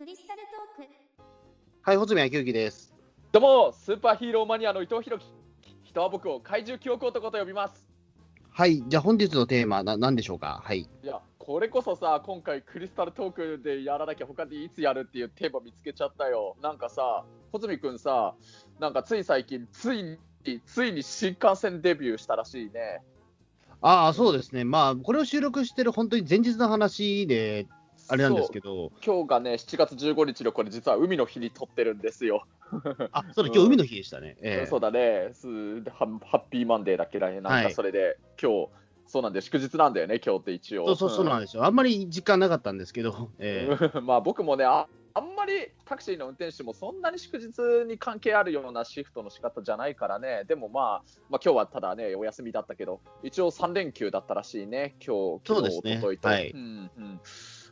クリスタルトークはい、穂積昭之です。どうもスーパーヒーローマニアの伊藤弘樹人は僕を怪獣記憶男と呼びますはい、じゃあ本日のテーマ、な、何でしょうか？はい。いやこれこそさ今回クリスタルトークでやらなきゃ他でいつやるっていうテーマ見つけちゃったよなんかさ穂積君さなんかつい最近ついについに新幹線デビューしたらしいねああ、そうですね。まあ、これを収録してる本当に前日の話で、あれなんですけど、今日がね7月15日のこれ実は海の日に撮ってるんですよ、あ、そうだ、今日海の日でしたね。ええ。そうだね。すハハッピーマンデーだっけななんはい。かそれで、今日そうなんで祝日なんだよね今日って一応。そうそうそうなんですよ。あんまり時間なかったんですけど、ええ。うん。まあ僕もねあ、あんまりタクシーの運転手もそんなに祝日に関係あるようなシフトの仕方じゃないからね、でもまあ、まあ今日はただね、お休みだったけど、一応3連休だったらしいね、今日、そうですね。昨日一昨日と。はい。うんうん、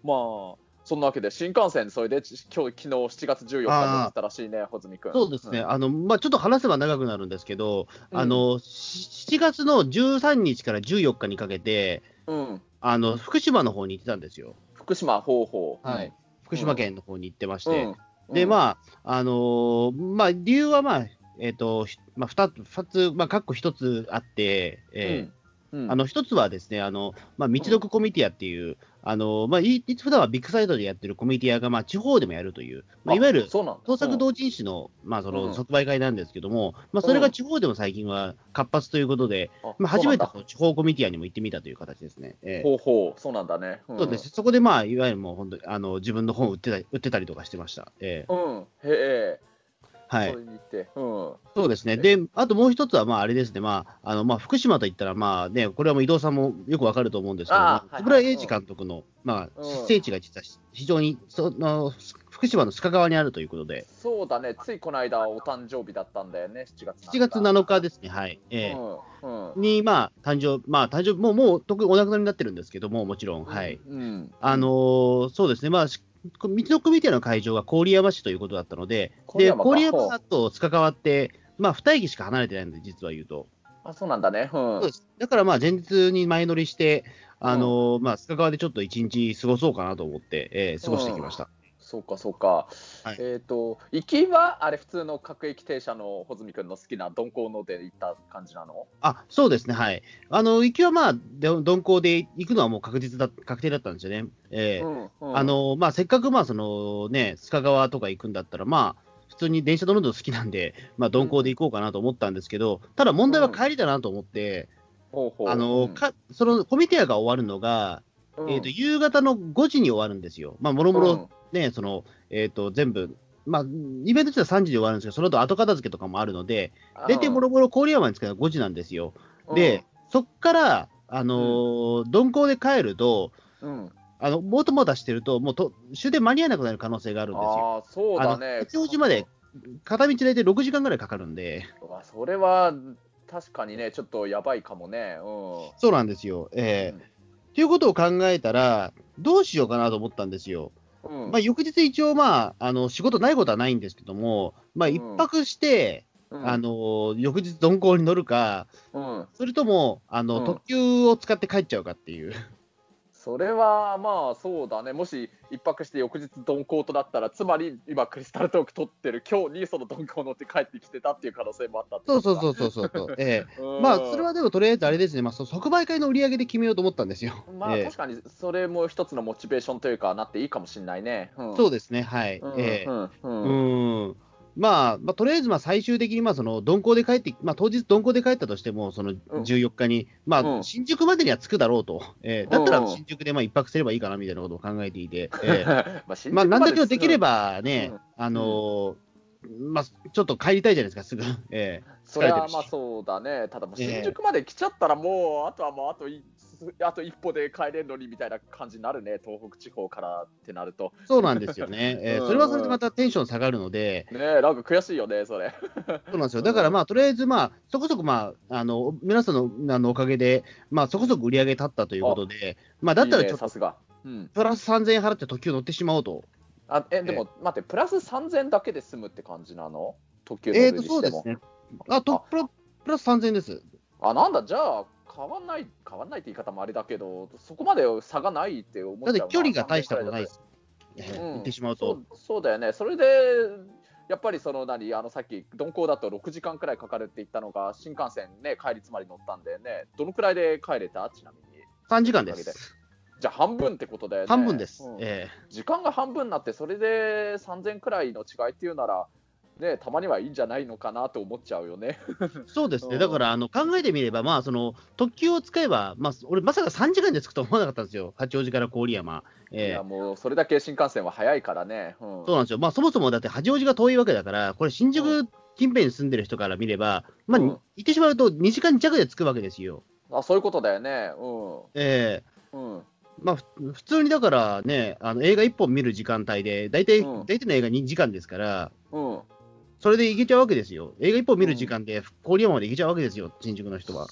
まあ、そんなわけで、新幹線、それでち今日昨日7月14日に乗ってたらしいね、穂積君。そうですね。んあの、まあ、ちょっと話せば長くなるんですけど、うんあの、し7月の13日から14日にかけて、うん、あの、福島の方に行ってたんですよ。福島、方法。はい。福島県の方に行ってましうん。て、で、あ、まあ、あのーまあ、理由はまあ、えっ、と、ひまあ、二つ、二つ、まあ、かっこ一つあって、えーうんうんあの、一つはですね、あの、まあ、道読コミティアっていう、あの、まあ、いい普段はビッグサイトでやってるコミティアが、まあ、地方でもやるという、まあ、いわゆる、創作同人誌の、まあ、そうんの、即売会なんですけども、まあ、それが地方でも最近は活発ということで、あまあ、初めてそうこう地方コミティアにも行ってみたという形ですね。えーほうほう、そうなんだね。ん。そうです。そこで、まあ、いわゆるもう本当に、あの、自分の本を売ってたり、売ってたりとかしてました。えーうん、へえ、はいうん。そうですね。で、あともう一つは、まあ、あれですね。まあ、あの、まあ、福島といったら、まあね、これはもう伊藤さんもよくわかると思うんですけど、小倉英二監督の、まあ、うん出生地が実は非常に、その、福島の須賀川にあるということで、そうだね、ついこの間お誕生日だったんだよね、7月7月7日ですね。はい。えーうんうんに、まあ、誕生、まあ、誕生、もう、もう、特にお亡くなりになってるんですけども、もちろん、はい。うん、あのーそうですね。まあ、し道の組み手の会場が郡山市ということだったので、で、郡山と須賀川って、まあ、二駅しか離れてないんで、実は言うと。あそうなんだね、うん。だからまあ前日に前乗りして、あのーまあ、須賀川でちょっと一日過ごそうかなと思って、えー過ごしてきました。そうか、そうか。はい。えっ、と、行きはあれ、普通の各駅停車の穂積君の好きな鈍行ので行った感じなの？あ、そうですね、はい。あの、行きはまあ、で鈍行で行くのはもう確実だ、確定だったんですよね。えーうんうん。あのーまあ、せっかくまあ、そのね、須賀川とか行くんだったら、まあ、普通に電車乗るの好きなんで、まあ、鈍行で行こうかなと思ったんですけど、ただ問題は帰りだなと思って、ほうほう。あのーうん。か、そのコミティアが終わるのが、うん。えっ、と、夕方の5時に終わるんですよ。まあ、もろもろね、その、えっ、と、全部、まあ、イベント自体は3時で終わるんですけど、その後後片付けとかもあるので、うん大体もろもろ郡山に着くのが5時なんですよ。で、そっから、あのー鈍行で帰ると、うんうんあの、もとも出してると、もうと終電間に合わなくなる可能性があるんですよ。ああ、そうだあねの。八王子まで片道大体6時間ぐらいかかるんで、それは確かにね、ちょっとやばいかもね。うんそうなんですよ。ええということを考えたら、どうしようかなと思ったんですよ。うん。まあ、翌日一応、まあ、あの、仕事ないことはないんですけども、まあ、うん。一泊して、うん。あの、翌日鈍行に乗るか、うん。それとも、あの、うん。特急を使って帰っちゃうかっていう。それはまあそうだね、もし一泊して翌日鈍行となったら、つまり今、クリスタルトーク撮ってる今日にその鈍行乗って帰ってきてたっていう可能性もあったそうそうそうそうそう。ええ。うん。まあ、それはでもとりあえずあれですね、まあ、即売会の売り上げで決めようと思ったんですよ。まあええ。確かにそれも一つのモチベーションというかなっていいかもしれないね。うん。そうですね、はい。うん。ええ。うん。まあ、まあ、とりあえず、まあ、最終的に、まあ、その、鈍行で帰って、まあ、当日鈍行で帰ったとしても、その、14日に、まあ、うん。新宿までには着くだろうと。ええだったら、うん新宿で、まあ、一泊すればいいかな、みたいなことを考えていて、ええまあなんだけどまできればね、うん。あのーまあ、ちょっと帰りたいじゃないですか、すぐ。ええそれはまあそうだね、ただ新宿まで来ちゃったら、もうあとはもうあといあと一歩で帰れるのにみたいな感じになるね、東北地方からってなると。そうなんですよね。ええうんそれはそれでまたテンション下がるので、ねえ、なんか悔しいよね、それ。そうなんですよ。だからまあ、とりあえずまあ、そこそこまあ、あの、皆さんのあのおかげで、まあ、そこそこ売り上げ立ったということで、まあ、だったらいいちょっと、ねさすが。うん、プラス3000円払って特急乗ってしまおうと。あえでも、待って、プラス3000でで済むって感じなの？特急乗しても。そうですね。あ、とプラプラス3000円です。あ、なんだ、じゃあ、変わんない、変わんないって言い方もあれだけど、そこまで差がないって思っちゃうて距離が大したことないです。えーうん言ってしまうと。そうそうだよね、それでやっぱりその何あのさっき、鈍行だと6時間くらいかかるって言ったのが、新幹線ね、帰りつまり乗ったんだよね、どのくらいで帰れた？ちなみに。3時間です。じゃあ半分ってことだよね。半分です。うんえ時間が半分になって、それで3000くらいの違いっていうなら、ね、たまにはいいんじゃないのかなと思っちゃうよね。ー そうですね、うん。だからあの考えてみれば、まあ、その特急を使えば、まあ、俺、まさか3時間で着くと思わなかったんですよ、八王子から郡山。いえ。ーやもうそれだけ新幹線は早いからね。うん。そうなんですよ、まあ、そもそもだって八王子が遠いわけだから、これ、新う宿近辺に住んでる人から見れば、まあ、うん。言ってしまうと2時間弱で着くわけですよ。あそういうことだよね。えーうんうん。まあ、ふ普通にだからね、あの映画1本見る時間帯で、大体、うん。大体の映画2時間ですから、うんそれで行けちゃうわけですよ。映画1本見る時間で、郡山まで行けちゃうわけですよ、新宿の人は。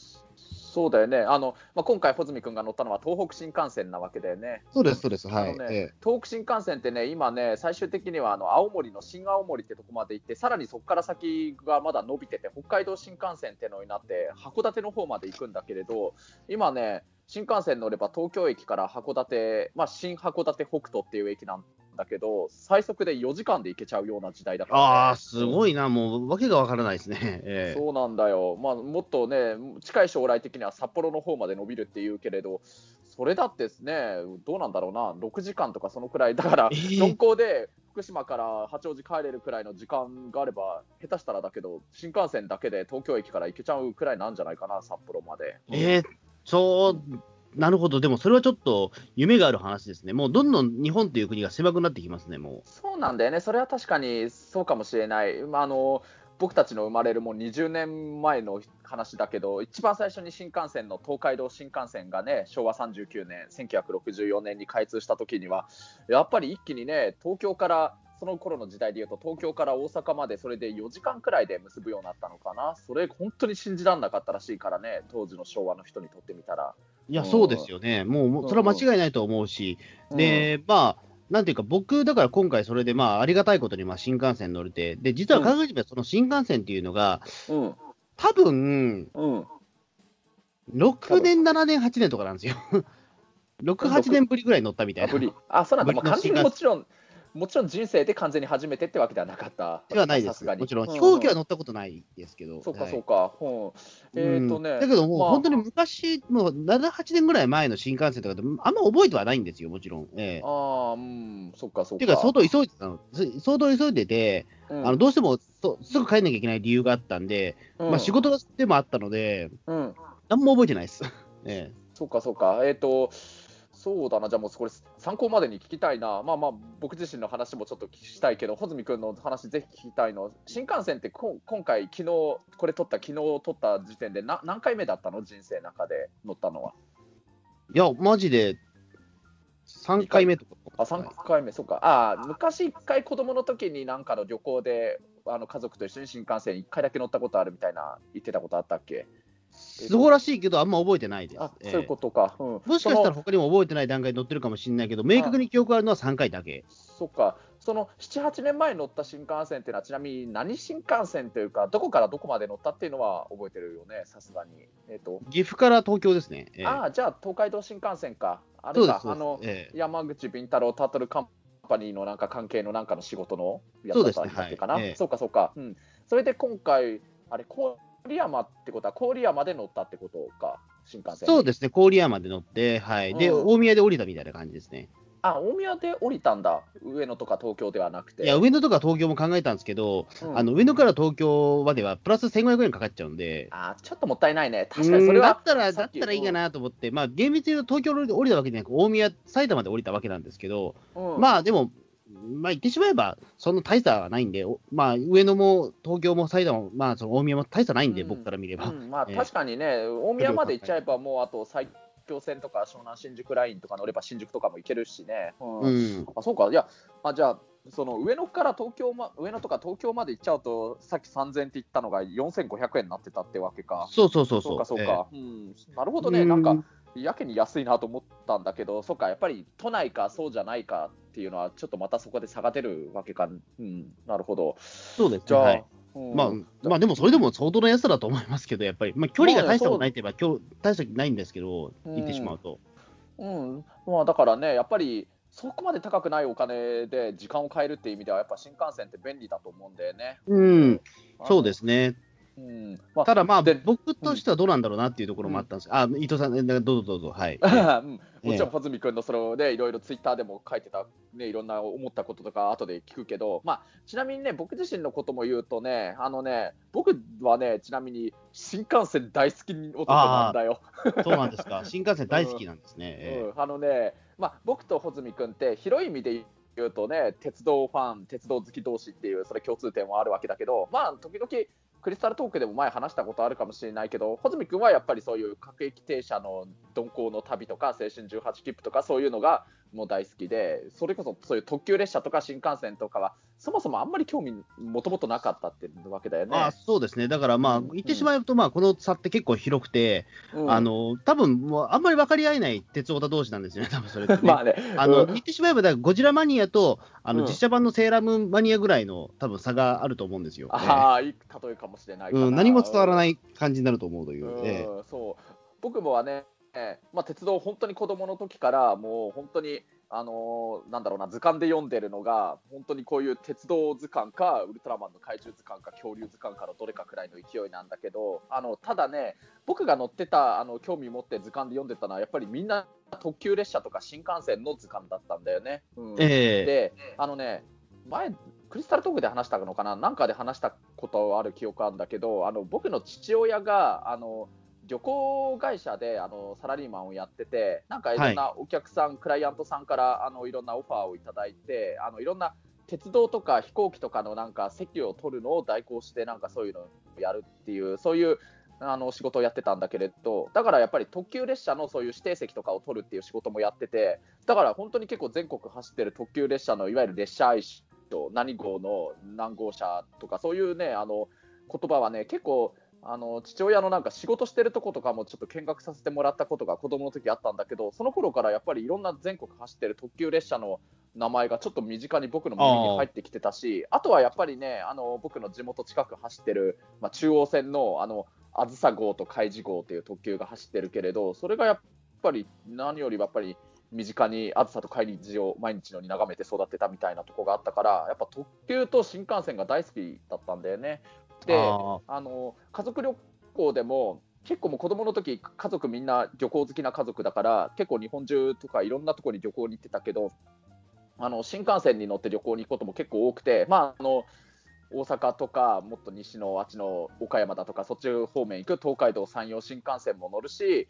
そうだよね。あの、まあ、今回、穂積君が乗ったのは東北新幹線なわけだよね。そうです、そうです、はい。ねえ東北新幹線ってね、今ね、最終的にはあの青森の新青森ってとこまで行って、さらにそこから先がまだ伸びてて、北海道新幹線ってのになって、函館の方まで行くんだけれど、今ね、新幹線乗れば東京駅から函館、まあ、新函館北斗っていう駅なんだけど、最速で4時間で行けちゃうような時代だえから、ね、ああ、すごいな、もう、わけがわからないですね。ええ。そうなんだよ、まあ、もっとね、近い将来的には札幌の方まで伸びるっていうけれど、それだってですね、どうなんだろうな、6時間とかそのくらい、だから、えー鈍行で福島から八王子帰れるくらいの時間があれば、下手したらだけど、新幹線だけで東京駅から行けちゃうくらいなんじゃないかな、札幌まで。ええそう、なるほど、でもそれはちょっと夢がある話ですね。もうどんどん日本という国が狭くなってきますね、もうそうなんだよね、それは確かにそうかもしれない。まあ、あの僕たちの生まれるもう20年前の話だけど、一番最初に新幹線の東海道新幹線がね、昭和39年、1964年に開通した時には、やっぱり一気にね、東京から、その頃の時代でいうと、東京から大阪までそれで4時間くらいで結ぶようになったのかな、それ、本当に信じられなかったらしいからね、当時の昭和の人にとってみたら。う。いや、うんそうですよね。もうもう、それは間違いないと思うし、で、まあ、なんていうか、僕、だから今回、それで、まあ、ありがたいことに、まあ、新幹線乗れて、で、実は考えてみれば、その新幹線っていうのが、うん、多分、うん、6年、7年、8年とかなんですよ。6、8年ぶりぐらい乗ったみたいな。あそうなんだ、まあ、完全にもちろん、もちろん人生で完全に初めてってわけではなかった。ではないです。もちろん、う飛行機は乗ったことないですけど。そうか、はいそうか。うん、えっ、とね、うんだけどもう、まあ本当に昔、もう7、8年ぐらい前の新幹線とかで、あんま覚えてはないんですよ、もちろん。ええああ、うん、そっか、そっか。ていうか、相当急いでたの、す相当急いでて、うん、あのどうしてもそすぐ帰んなきゃいけない理由があったんで、うんまあ、仕事でもあったので、うん、何も覚えてないです。えそっか、そっか。えっ、と、そうだな、じゃあもうこれ、参考までに聞きたいな、まあまあ、僕自身の話もちょっと聞きしたいけど、穂積君の話、ぜひ聞きたいの、新幹線ってこ今回、昨日これ撮った、昨日撮った時点でな何回目だったの、人生の中で乗ったのは。えいや、マジで、3回目とか。あ、3回目、そうか。あ昔、1回子供の時になんかの旅行で、あの家族と一緒に新幹線1回だけ乗ったことあるみたいな言ってたことあったっけ？すごらしいけど、あんま覚えてないです。あ、ええそういうことか。うん、もしかしたら他にも覚えてない段階で乗ってるかもしれないけど、明確に記憶あるのは3回だけ。そっか。その7、8年前に乗った新幹線っていうのは、ちなみに何新幹線というか、どこからどこまで乗ったっていうのは覚えてるよね、さすがに。えっ、と、岐阜から東京ですね。ええああ、じゃあ東海道新幹線か。あれか、あの、ええ山口敏太郎タートルカンパニーのなんか関係のなんかの仕事のやつだったかな？そうねはいうかそうか。うん。それで今回あれ郡山ってことは郡山で乗ったってことか新幹線。。そうですすね、郡山で乗って、はい。で、うん大宮で降りたみたいな感じですね。あ大宮で降りたんだ。上野とか東京ではなくて。いや、上野とか東京も考えたんですけど、うんあの上野から東京まではプラス1500円かかっちゃうんで、あちょっともったいないね。確かにそれは。うんだったら、だったらいいかなと思って、まあ、厳密に言うと東京で降りたわけじゃなく、大宮、埼玉で降りたわけなんですけど、うんまあでも、まあ言ってしまえば、そんな大差はないんで、おまあ上野も東京も埼玉も、まあその大宮も大差ないんで、うん。僕から見れば。うん。まあ、ええ。確かにね、大宮まで行っちゃえば、もうあと埼京線とか湘南新宿ラインとか乗れば新宿とかも行けるしね。うん。うん、あそうか、いや、あじゃあ、その上野から東京、ま、上野とか東京まで行っちゃうと、さっき3000って言ったのが4500円になってたってわけか。そうそうそうそう。か、そうええ。か。うん、なるほどね、なんか、やけに安いなと思ったんだけど、そうか、やっぱり都内かそうじゃないかっていうのは、ちょっとまたそこで差が出るわけか。うん、なるほど。そうですね。じゃあ、はいうんまあ、まあでもそれでも相当な安さだと思いますけど、やっぱり、まあ、距離が大したことないって言えば、今日大したことないんですけど、うん言ってしまうと。うん、まあだからね、やっぱりそこまで高くないお金で時間を変えるっていう意味では、やっぱ新幹線って便利だと思うんだよね。うん、そうですすね。うんまあただまあで、僕としてはどうなんだろうなっていうところもあったんです。あ、伊藤さん、えどうぞどうぞ、はい。うんもちろん、穂積君のそのね、いろいろツイッターでも書いてた、ね、いろんな思ったこととか、後で聞くけど、まあ、ちなみにね、僕自身のことも言うとね、あのね、僕はね、ちなみに新幹線大好き男なんだよ。そうなんですか。新幹線大好きなんですね。えうん、あのね、まあ、僕と穂積君って、広い意味で言うとね、鉄道ファン、鉄道好き同士っていう、それ共通点はあるわけだけど、まあ、時々、クリスタルトークでも前話したことあるかもしれないけど、穂積君はやっぱりそういう各駅停車の鈍行の旅とか、青春18切符とか、そういうのがもう大好きで、それこそそういう特急列車とか新幹線とかは、そもそもあんまり興味、もともとなかったってわけだよね。あそうですね。だからまあ、言ってしまうと、まあ、この差って結構広くて、うん。あの、多分もうあんまり分かり合えない鉄オタ同士なんですよね、多分それってね、まあね、あの、うん。言ってしまえば、だからゴジラマニアと、あの、うん。実写版のセーラームーンマニアぐらいの多分差があると思うんですよ。ああ、いい例えかもしれないうん、何も伝わらない感じになると思うという。うんええ。そう。僕もはね、まあ、鉄道、本当に子供の時から、もう本当に、あのーなんだろうな、図鑑で読んでるのが、本当にこういう鉄道図鑑か、ウルトラマンの怪獣図鑑か、恐竜図鑑かのどれかくらいの勢いなんだけど、あのただね、僕が乗ってた、あの興味持って図鑑で読んでたのは、やっぱりみんな特急列車とか新幹線の図鑑だったんだよね。うんええで、あのね、前、クリスタルトークで話したのかな、なんかで話したことある記憶あるんだけど、あの僕の父親があの旅行会社であのサラリーマンをやってて、なんかいろんなお客さん、クライアントさんからあのいろんなオファーをいただいて、あのいろんな鉄道とか飛行機とかのなんか席を取るのを代行して、なんかそういうのをやるっていう、そういうあの仕事をやってたんだけれど、だからやっぱり特急列車のそういう指定席とかを取るっていう仕事もやってて、だから本当に結構全国走ってる特急列車のいわゆる列車愛と何号の何号車とかそういうねあの言葉はね結構あの父親のなんか仕事してるとことかもちょっと見学させてもらったことが子供の時あったんだけどその頃からやっぱりいろんな全国走ってる特急列車の名前がちょっと身近に僕の耳に入ってきてたしあとはやっぱりねあの僕の地元近く走ってる、まあ、中央線のあのあずさ号と海事号っていう特急が走ってるけれどそれがやっぱり何よりやっぱり身近にあずさと海事を毎日のように眺めて育てたみたいなとこがあったからやっぱ特急と新幹線が大好きだったんだよね。でああの家族旅行でも結構もう子供の時家族みんな旅行好きな家族だから結構日本中とかいろんなところに旅行に行ってたけどあの新幹線に乗って旅行に行くことも結構多くてまああの大阪とかもっと西のあっちの岡山だとかそっち方面行く東海道山陽新幹線も乗るし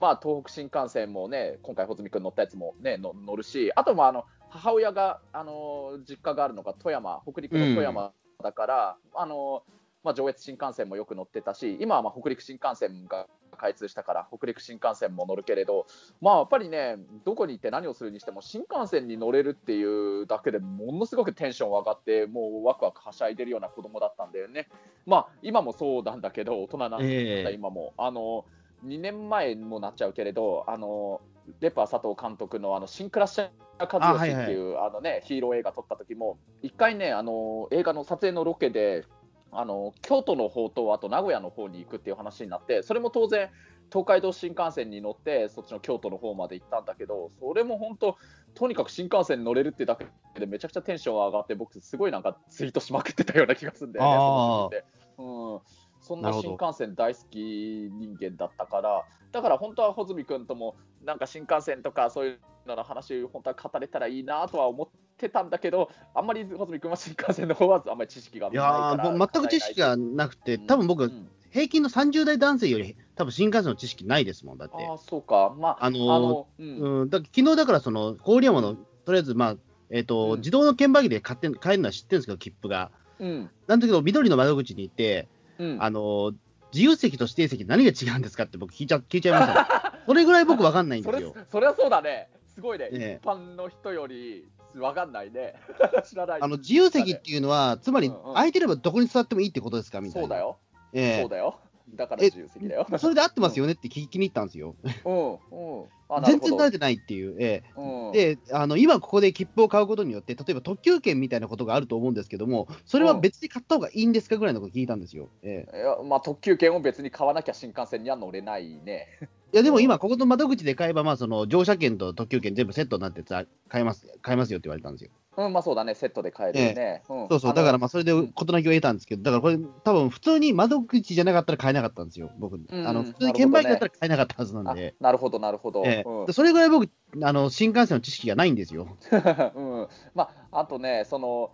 まあ東北新幹線もね今回穂積君乗ったやつもねの乗るしあとまああの母親があの実家があるのが富山北陸の富山だから、あのまあ、上越新幹線もよく乗ってたし今はまあ北陸新幹線が開通したから北陸新幹線も乗るけれど、まあ、やっぱりねどこに行って何をするにしても新幹線に乗れるっていうだけでものすごくテンション上がってもうワクワクはしゃいでるような子供だったんだよね。まあ今もそうなんだけど大人なんだええ今も。あの2年前もなっちゃうけれど、あのレパー佐藤監督のあの新クラッシャー和義っていうあ、のねヒーロー映画撮った時も一回ねあの映画の撮影のロケであの京都の方とあと名古屋の方に行くっていう話になってそれも当然東海道新幹線に乗ってそっちの京都の方まで行ったんだけどそれも本当とにかく新幹線に乗れるってだけでめちゃくちゃテンション上がって僕すごいなんかツイートしまくってたような気がするんだよねあー。その時って。うん、そんな新幹線大好き人間だったからだから本当は穂積君ともなんか新幹線とかそういうのの話本当は語れたらいいなとは思ってたんだけどあんまり穂積君は新幹線の方はあんまり知識がないいやからー、全く知識がなくて、多分僕、うん。平均の30代男性より、多分新幹線の知識ないですもん、だって。ああそうか。まああのーうん。うん、だ昨日だから、その、郡山の、とりあえず、まあ、えっ、と、うん。自動の券売機で買って、買えるのは知ってるんですけど、切符が。うん。なんだけど、緑の窓口に行って、うん。あのー自由席と指定席何が違うんですかって僕聞いちゃ、聞いちゃいましたね。それぐらい僕わかんないんですよ。それはそうだね。すごいね、ええ。一般の人よりわかんないね。知らない。あの、自由席っていうのは、つまり空いてればどこに座ってもいいってことですかみたいな。そうだ。よ、え。そうだよだからえ自由席だよえ それで合ってますよね って聞きに行ったんですよ。全然慣れてないっていう。ええうんで、あの今ここで切符を買うことによって、例えば特急券みたいなことがあると思うんですけども、それは別に買った方がいいんですかぐらいのこと聞いたんですよ。ええいやまあ、特急券を別に買わなきゃ新幹線には乗れないね。いや、でも今、ここの窓口で買えば、まあ、その乗車券と特急券全部セットになってさ買えます、買えますよって言われたんですよ。うん、まあそうだね、セットで買えるよね。うんそうそう、だからまあ、それで事なきを得たんですけど、だからこれ、多分普通に窓口じゃなかったら買えなかったんですよ、僕。んあの普通に券売機だったら買えなかったはずなんあで。なるほど、なるほど。ええうんでそれぐらい僕、あの新幹線の知識がないんですよ。うん、まあ、あとね、その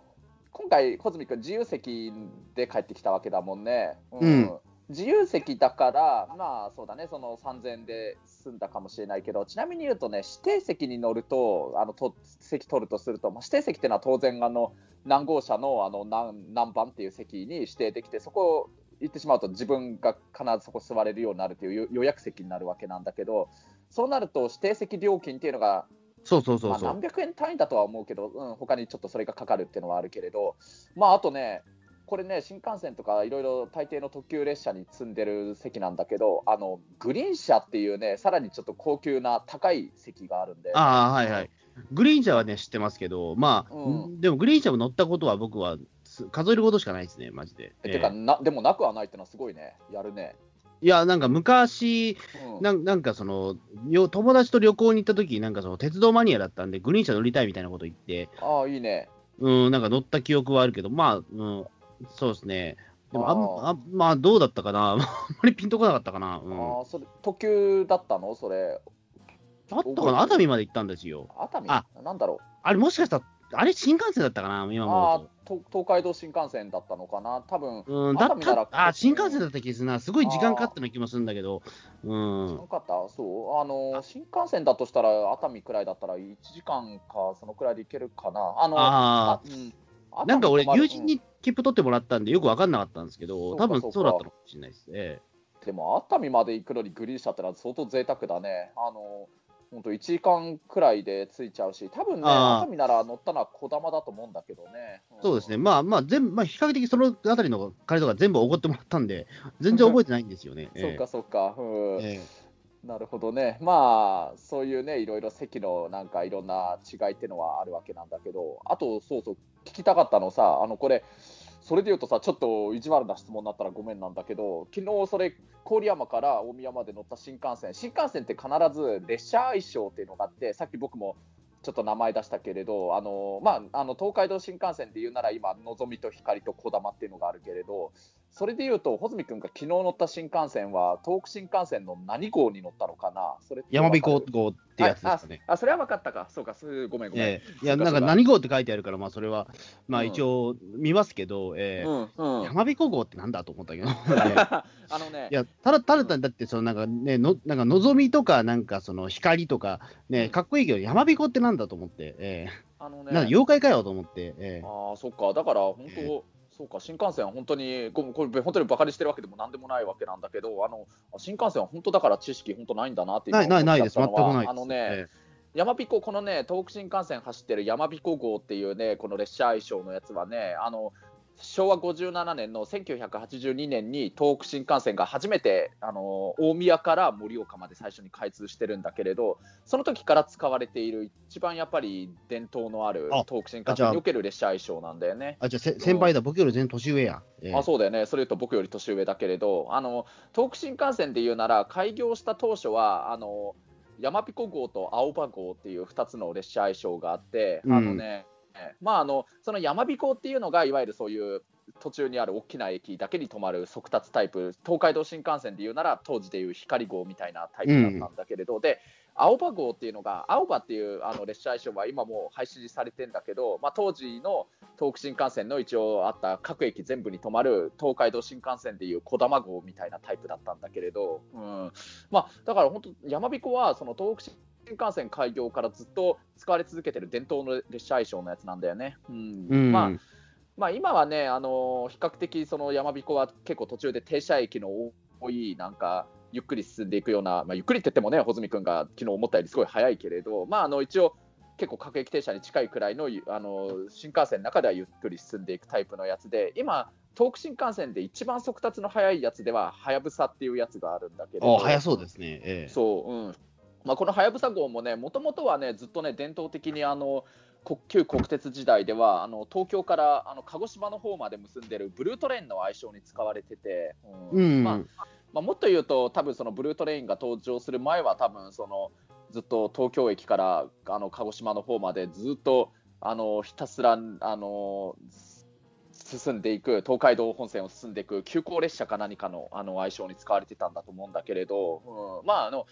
今回、穂積君、自由席で帰ってきたわけだもんね。うん自由席だから、まあそうだね、その3000円で済んだかもしれないけど、ちなみに言うとね、指定席に乗ると、あのと席取るとすると、まあ、指定席っていうのは当然、あの何号車のあの何何番っていう席に指定できて、そこ行ってしまうと、自分が必ずそこ座れるようになるっていう予予約席になるわけなんだけど、そうなると、指定席料金っていうのがそうそうそうまあ、そう。何百円単位だとは思うけど、うん、他にちょっとそれがかかるっていうのはあるけれど、まあ、あとね、これね、新幹線とかいろいろ大抵の特急列車に積んでる席なんだけど、あのグリーン車っていうね、さらにちょっと高級な高い席があるんで、ああ、はいはい。グリーン車はね、知ってますけど、まあ、うんでもグリーン車も乗ったことは僕はす数えることしかないですね、マジで。えてかええな、でもなくはないってのはすごいね、やるね。いや、なんか昔、うんなんなんかその、よ友達と旅行に行った時なんかその鉄道マニアだったんで、グリーン車乗りたいみたいなこと言って、ああ、いいね。うん、なんか乗った記憶はあるけど、まあ、うん、そうですね。でもあんああ、まあ、どうだったかな。あんまりピンとこなかったかな。うん。ああそれ特急だったの？それ、あったかな？熱海まで行ったんですよ。熱海？あなんだろう？あれ、もしかしたら、あれ、新幹線だったかな今あも東海道新幹線だったのかな？多分う。うん、だった、あ、新幹線だった気がするな。すごい時間かかったような気もするんだけど、うん。よかった、そう、あの新幹線だとしたら、熱海くらいだったら1時間か、そのくらいで行けるかな。あのあうんあ、なんか俺、友人に切符取ってもらったんで、よく分かんなかったんですけど、多分そうだったのかもしれないです。えでも熱海まで行くのにグリーン車ってのは相当贅沢だね。あの本当1時間くらいで着いちゃうし、多分ね、熱海なら乗ったのは小玉だと思うんだけどね。えそうですね。まあまあ、全部、まあ、比較的そのあたりの彼とか全部おごってもらったんで、全然覚えてないんですよね。う ん。そっかそっか。うんええなるほどね、まあ、そういうね、いろいろ席のなんかいろんな違いっていうのはあるわけなんだけど、あと、そうそう、聞きたかったのさ、あのこれ、それで言うとさ、ちょっと意地悪な質問になったらごめんなんだけど、昨日それ、郡山から大宮まで乗った新幹線、新幹線って必ず列車愛称っていうのがあって、さっき僕もちょっと名前出したけれど、あのまあ、あの東海道新幹線で言うなら今、のぞみとひかりとこだまっていうのがあるけれど、それで言うと、穂積君が昨日乗った新幹線は、東北新幹線の何号に乗ったのかな？それって山彦わかる？号ってやつですかね。ああ、それは分かったか。そうか、そうごめんごめん。ええ。いや、なんか何号って書いてあるから、まあそれは、まあうん。一応見ますけど、ええ。うんうん。山彦号ってなんだと思ったけど、え あのねえい、や、ただ、ただだって、そのなんかね、のなんかのぞみとか、なんかその光とか、ね、かっこいいけど、山彦ってなんだと思って、えあのえなんかね、妖怪かよと思って、ええ。ああ、そっか、だから本当、えそうか、新幹線は本当に、ここれ、本当にバカにしてるわけでもなんでもないわけなんだけど、あの新幹線は本当だから知識、本当ないんだなって今ないないないです、全くないです。あのね、え山彦、このね、東北新幹線走ってる山彦号っていうね、この列車愛称のやつはね、あの昭和57年の1982年に東北新幹線が初めてあの大宮から盛岡まで最初に開通してるんだけれど、その時から使われている一番やっぱり伝統のあるあ東北新幹線における列車愛称なんだよね。あ、じゃあせ先輩だ、僕より全然年上や。ええあそうだよね、それ言うと僕より年上だけれど、あの東北新幹線で言うなら、開業した当初は、あの山彦号と青葉号っていう2つの列車愛称があって、うんあのね、まあ、あのその山彦っていうのが、いわゆるそういう途中にある大きな駅だけに止まる速達タイプ、東海道新幹線でいうなら、当時でいう光号みたいなタイプだったんだけれど、で青葉号っていうのが、青葉っていうあの列車愛称は今もう廃止されてんだけど、まあ、当時の東北新幹線の一応あった各駅全部に止まる東海道新幹線でいうこだま号みたいなタイプだったんだけれど、うん。まあ、だから本当、山彦はその東北新幹線開業からずっと使われ続けてる伝統の列車愛称のやつなんだよね。うん。うん。まあまあ、今はね、あの比較的その山彦は結構途中で停車駅の多い、なんかゆっくり進んでいくような、まあ、ゆっくりって言ってもね、穂積君が昨日思ったよりすごい早いけれど、まあ、あの一応、結構各駅停車に近いくらいのあの新幹線の中ではゆっくり進んでいくタイプのやつで、今、東北新幹線で一番速達の速いやつでは、はやぶさっていうやつがあるんだけれど、あ、早そうですね。ええそう、うんまあ、このはやぶさ号もね、もともとはね、ずっとね、伝統的にあの国旧国鉄時代では、あの東京からあの鹿児島の方まで結んでるブルートレインの愛称に使われてて、うん。まあ、まあ、もっと言うと、多分そのブルートレインが登場する前は、多分そのずっと東京駅からあの鹿児島の方までずっとあのひたすらあの進んでいく、東海道本線を進んでいく急行列車か何かのあの愛称に使われてたんだと思うんだけれど、うん、まああの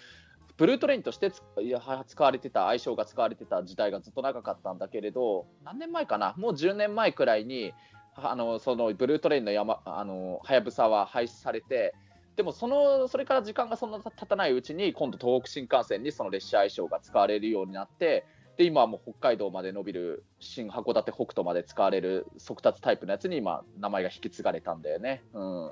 ブルートレインとして使われてた愛称が使われてた時代がずっと長かったんだけれど何年前かな？もう10年前くらいにあのそのブルートレインの山あのはやぶさは廃止されてでもそのそれから時間がそんな経たないうちに今度東北新幹線にその列車愛称が使われるようになってで今はもう北海道まで伸びる新函館北斗まで使われる速達タイプのやつに今名前が引き継がれたんだよね。うん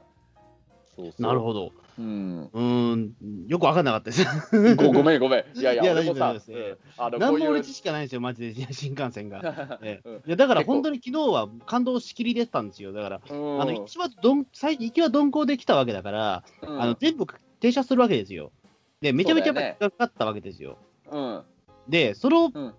そうそうなるほど。うん。うん、よく分かんなかったです。ごごめんごめん。いやいや、いや大丈夫です。あの何も俺知識がないんですよ、マジで、新幹線が。ええ、いやだから本当に昨日は感動しきりでしたんですよ。だから、あの一番どん最行きは鈍行できたわけだから、うん、あの全部停車するわけですよ。で、めちゃめちゃかかったわけですよ。うん、で、その、うん、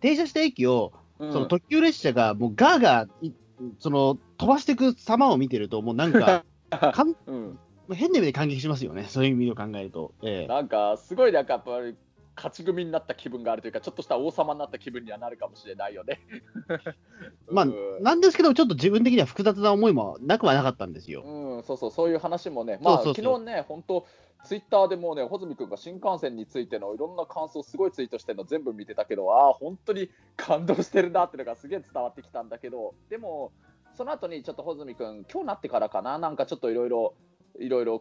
停車した駅を、その特急列車がもうガーガー、その飛ばしていく様を見てると、もうなんか、かん、うん、変な意味で感激しますよね、そういう意味を考えると。ええ、なんか、すごいなんかやっぱり、勝ち組になった気分があるというか、ちょっとした王様になった気分にはなるかもしれないよね。まあ、なんですけど、ちょっと自分的には複雑な思いもなくはなかったんですよ。うん、そうそう、そういう話もね、まあ、昨日ね、本当、ツイッターでもうね、穂積君が新幹線についてのいろんな感想、すごいツイートしてるの全部見てたけど、ああ、本当に感動してるなっていうのがすげえ伝わってきたんだけど、でも、その後にちょっと穂積君、今日なってからかな、なんかちょっといろいろ、いろいろ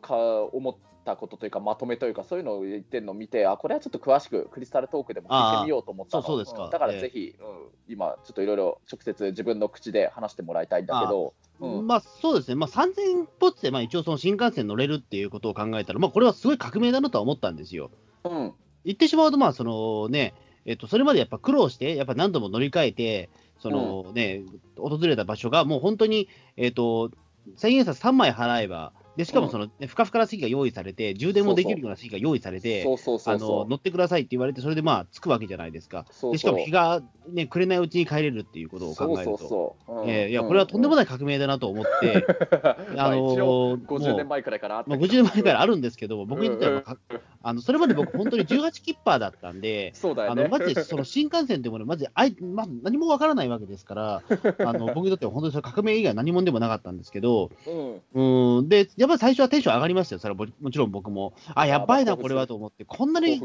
思ったことというか、まとめというか、そういうのを言ってるのを見て、あ、これはちょっと詳しく、クリスタルトークでも聞いてみようと思ったの。そうですか、うん、だからぜひ、えー、うん、今、ちょっといろいろ直接自分の口で話してもらいたいんだけど。うん、まあそうですね、まあ、3000歩ってまあ一応、その新幹線乗れるっていうことを考えたら、まあ、これはすごい革命だなとは思ったんですよ。うん、言ってしまうと、まあそのね、えっと、それまでやっぱ苦労して、やっぱ何度も乗り換えて、そのね、うん、訪れた場所が、もう本当に、えっ、ー、と、千円札3枚払えば、でしかもその、ね、ふかふかな席が用意されて、充電もできるような席が用意されて、乗ってくださいって言われて、それでまあ、着くわけじゃないですか。でしかも日が、ね、暮れないうちに帰れるっていうことを考えると、えいや、これはとんでもない革命だなと思って、あのー、50年前くらいかな。まあ、50年前からあるんですけど、僕にとっては、あのそれまで僕、本当に18キッパーだったんで、そうだよね、あのマジでその新幹線というもの、まずあい、ま、何もわからないわけですから、あの僕にとっては本当にそれ革命以外何もでもなかったんですけど、うん、うんで、やっぱり最初はテンション上がりましたよ、それはもちろん僕も。あ、やばいな、これはと思って、こんなに、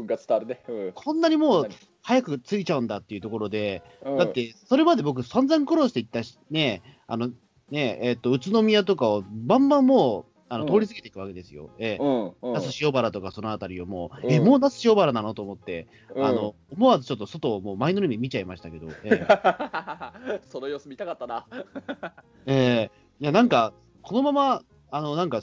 ね。うん、こんなにもう早く着いちゃうんだっていうところで、うん、だって、それまで僕、散々苦労していったし、ね、あの、ね、えっ、ー、と、宇都宮とかをバンバンもう、あの通り過ぎていくわけですよ。ええ、那須塩原とかそのあたりをもう、え、もう那須塩原なのと思って、あの、思わずちょっと外をもう前の海見ちゃいましたけど、ええ、その様子見たかったな。ええ。いや、なんか、このまま、あの、なんか、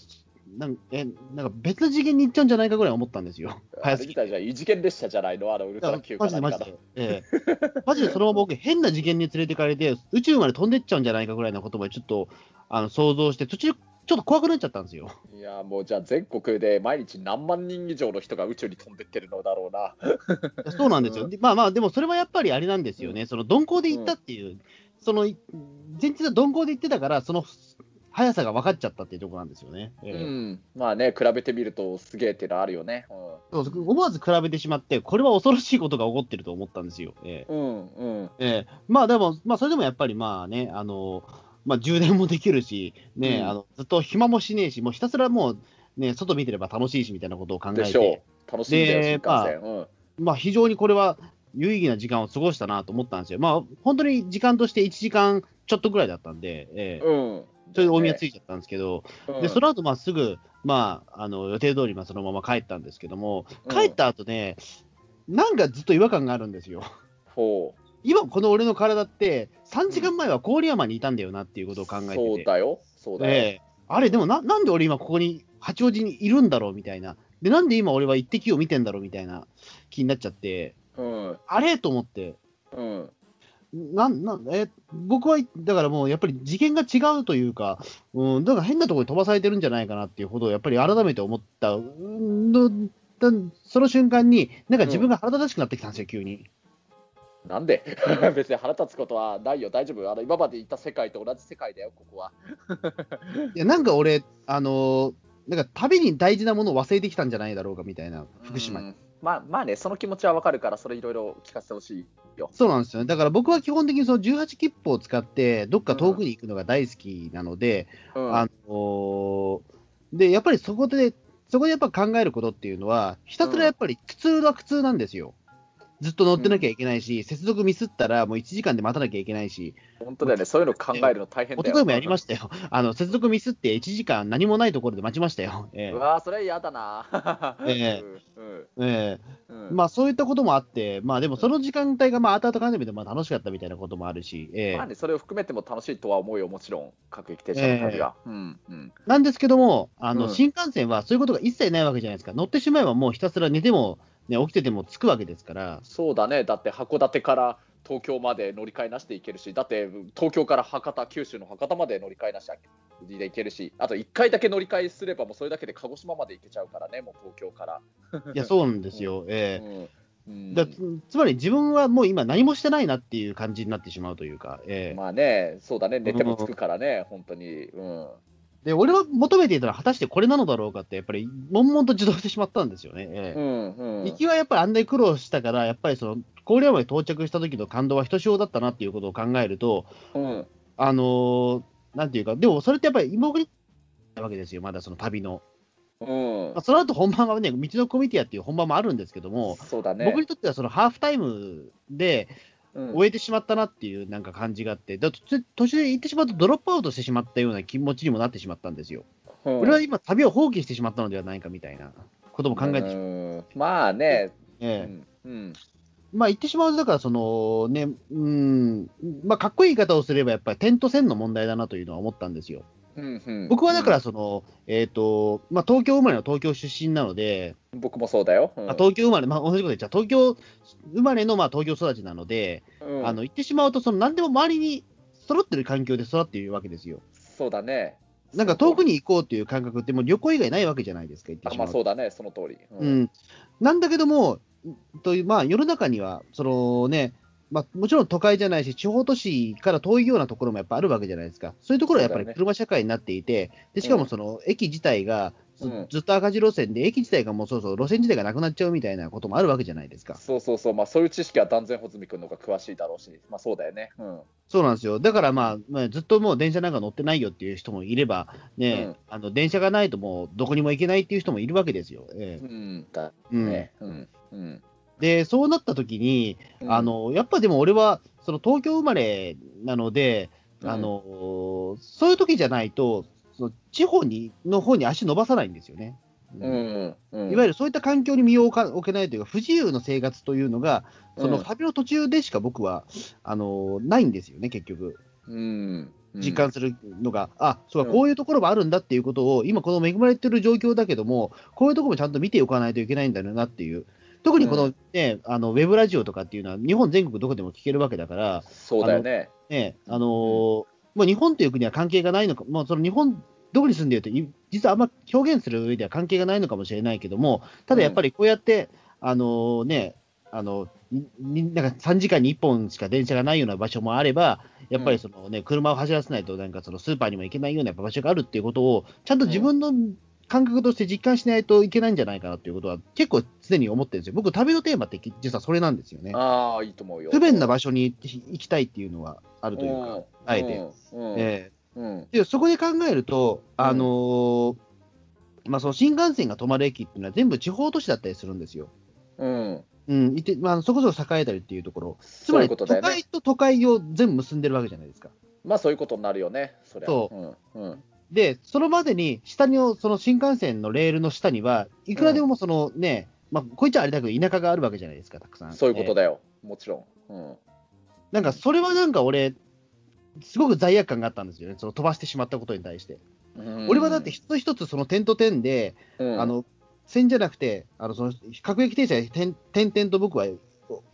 なんえなんか別の次元に行っちゃうんじゃないかぐらい思ったんですよ。早すぎたじゃ異次元列車じゃないのあのウルトラ Q かマジで。ええ。マジでそのまま僕、変な次元に連れてかれて、宇宙まで飛んでっちゃうんじゃないかぐらいのことまでちょっとあの想像して、途中、ちょっと怖くなっちゃったんですよ。いやもうじゃあ全国で毎日何万人以上の人が宇宙に飛んでってるのだろうな。そうなんですよ。まあまあ、でもそれはやっぱりあれなんですよね。うん、その鈍行で行ったっていう、うん、その前日は鈍行で行ってたから、その速さが分かっちゃったっていうところなんですよね。えー、うん、まあね、比べてみるとすげえっていうのはあるよね、うん、思わず比べてしまって、これは恐ろしいことが起こってると思ったんですよ。えー、うんうんえー、まあでも、まあ、それでもやっぱりまあね、あのまあ、充電もできるし、ね、うん、あのずっと暇もしねえし、もうひたすらもう、ね、外見てれば楽しいしみたいなことを考えて、楽しいでまあ、うん、まあ、非常にこれは有意義な時間を過ごしたなと思ったんですよ。まあ、本当に時間として1時間ちょっとぐらいだったんで、えー、うん、それで大宮ついちゃったんですけど、ね、でその後まあすぐ、まあ、あの予定通りまそのまま帰ったんですけども、帰った後ね、うん、なんかずっと違和感があるんですよ。ほう今、この俺の体って、3時間前は郡山にいたんだよなっていうことを考えてて、そうだよ、そうだよ。えー、あれ、でもな、なんで俺今ここに、八王子にいるんだろうみたいな。で、なんで今俺は一滴を見てんだろうみたいな気になっちゃって、うん、あれと思って、うん、ななえ僕は、だからもうやっぱり次元が違うというか、うん、だから変なところに飛ばされてるんじゃないかなっていうほど、やっぱり改めて思った。の、その瞬間に、なんか自分が腹立たしくなってきたんですよ、急に。なんで？別に腹立つことはないよ、大丈夫。あの今まで行った世界と同じ世界だよ、ここは。いや、なんか俺、あのなんか旅に大事なものを忘れてきたんじゃないだろうかみたいな、福島に。うんまあまあね、その気持ちはわかるから、それいろいろ聞かせてほしいよ。そうなんですよね。だから僕は基本的にその18切符を使って、どっか遠くに行くのが大好きなので、うんあのーで、やっぱりそこで、そこでやっぱ考えることっていうのは、ひたすらやっぱり苦痛は苦痛なんですよ。ずっと乗ってなきゃいけないし、接続ミスったらもう1時間で待たなきゃいけないし、本当だよね、そういうの考えるの大変だよ。一昨日もやりましたよ。あの、接続ミスって1時間何もないところで待ちましたよ。えうわーそれ嫌だな。えうんえええうんうんまあそういったこともあって、まあでもその時間帯がまあ後々考えてみてまあ楽しかったみたいなこともあるし、ええまあね、それを含めても楽しいとは思うよ、もちろん、各駅停車の旅が。うんうんなんですけども、あの、うん新幹線はそういうことが一切ないわけじゃないですか。乗ってしまえばもうひたすら寝ても、ね、起きてても着くわけですから、そうだね、だって函館から東京まで乗り換えなしで行けるし、だって東京から博多、九州の博多まで乗り換えなしで行けるし、あと1回だけ乗り換えすれば、もうそれだけで鹿児島まで行けちゃうからね、もう東京から。いや、そうなんですよ。ええ。うん。うんだつつまり自分はもう今何もしてないなっていう感じになってしまうというか、ええ。まあね、そうだね、寝てもつくからね、本当に。うんで、俺は求めていたのは果たしてこれなのだろうかって、やっぱり悶々と自動してしまったんですよね。ええうんうん行きはやっぱりあんなに苦労したから、やっぱりその郡山に到着した時の感動はひとしおだったなっていうことを考えると、うんあのーなんていうか、でもそれってやっぱり今送りなわけですよ、まだその旅の。うんまあ、その後本番はね、道のコミティアっていう本番もあるんですけども、そうだね。僕にとってはそのハーフタイムでうん終えてしまったなっていうなんか感じがあって、だ途中で行ってしまうとドロップアウトしてしまったような気持ちにもなってしまったんですよ。うん。俺は今、旅を放棄してしまったのではないかみたいなことも考えてしまう。うん。まあね、うえ。えん。うん。まあ言ってしまうと、だからそのね、うん、まあかっこいい言い方をすれば、やっぱり点と線の問題だなというのは思ったんですよ。うんうん僕はだからその、えっ、と、まあ東京生まれの東京出身なので、うん僕もそうだよ。うんまあ、東京生まれ、まあ同じこと言っちゃう、東京生まれのまあ東京育ちなので、うんあの言ってしまうと、その何でも周りに揃ってる環境で育っているわけですよ。そうだね。なんか遠くに行こうっていう感覚って、もう旅行以外ないわけじゃないですか、言ってあしまうと。まあそうだね、その通り。う。ん、なんだけども、というまあ、世の中には、そのね、まあ、もちろん都会じゃないし、地方都市から遠いようなところもやっぱあるわけじゃないですか。そういうところはやっぱり車社会になっていて、でしかもその駅自体がず,、うんずっと赤字路線で、駅自体がもうそうそう路線自体がなくなっちゃうみたいなこともあるわけじゃないですか。そうそうそう、まあそういう知識は断然穂積君の方が詳しいだろうし、まあそうだよね。うん。そうなんですよ。だからまあ、まあ、ずっともう電車なんか乗ってないよっていう人もいれば、ね、うんあの電車がないともうどこにも行けないっていう人もいるわけですよ。ええうん。だうんね。うん。うん。で、そうなった時に、うんあ、のやっぱでも俺はその東京生まれなので、うんあのそういう時じゃないと、その地方にの方に足伸ばさないんですよね。うん。うん。いわゆるそういった環境に身を置けないというか、不自由の生活というのが、そのうん旅の途中でしか僕は、あのないんですよね、結局。うん。実感するのが、あそうか、うんこういうところもあるんだっていうことを、今、この恵まれてる状況だけども、こういうところもちゃんと見ておかないといけないんだなっていう、特にこの,、ねあのウェブラジオとかっていうのは、日本全国どこでも聞けるわけだから、そうだよね。ねあのーまあ、日本という国は関係がないのか、まあ、その日本、どこに住んでいるとい、実はあんま表現する上では関係がないのかもしれないけども、ただやっぱりこうやって、あのーね、あのなんか3時間に1本しか電車がないような場所もあれば、やっぱりその、ね車を走らせないと、なんかそのスーパーにも行けないような場所があるっていうことを、ちゃんと自分の感覚として実感しないといけないんじゃないかなっていうことは、結構常に思ってるんですよ。僕、旅のテーマって実はそれなんですよね。ああ、いいと思うよ。不便な場所に行きたいっていうのはあるというか、あえて。えうん。えでそこで考えると、あのーまあ、その新幹線が止まる駅っていうのは全部地方都市だったりするんですよ。うん。うん、いてまあ、そこそこ栄えたりっていうところ、つまり都会。と都会を全部結んでるわけじゃないですか。まあそういうことになるよね。そりゃ。。そううん。うん。で、そのまでに、下に、その新幹線のレールの下には、いくらでもそのね、まあ、こいつはあれだけど、田舎があるわけじゃないですか、たくさん。そういうことええだよ。もちろん。うん。なんか、それはなんか俺、すごく罪悪感があったんですよね、その飛ばしてしまったことに対して。うん俺はだって、一つ一つその点と点で、うんあの線じゃなくて、あのその各駅停車で点点々と僕は言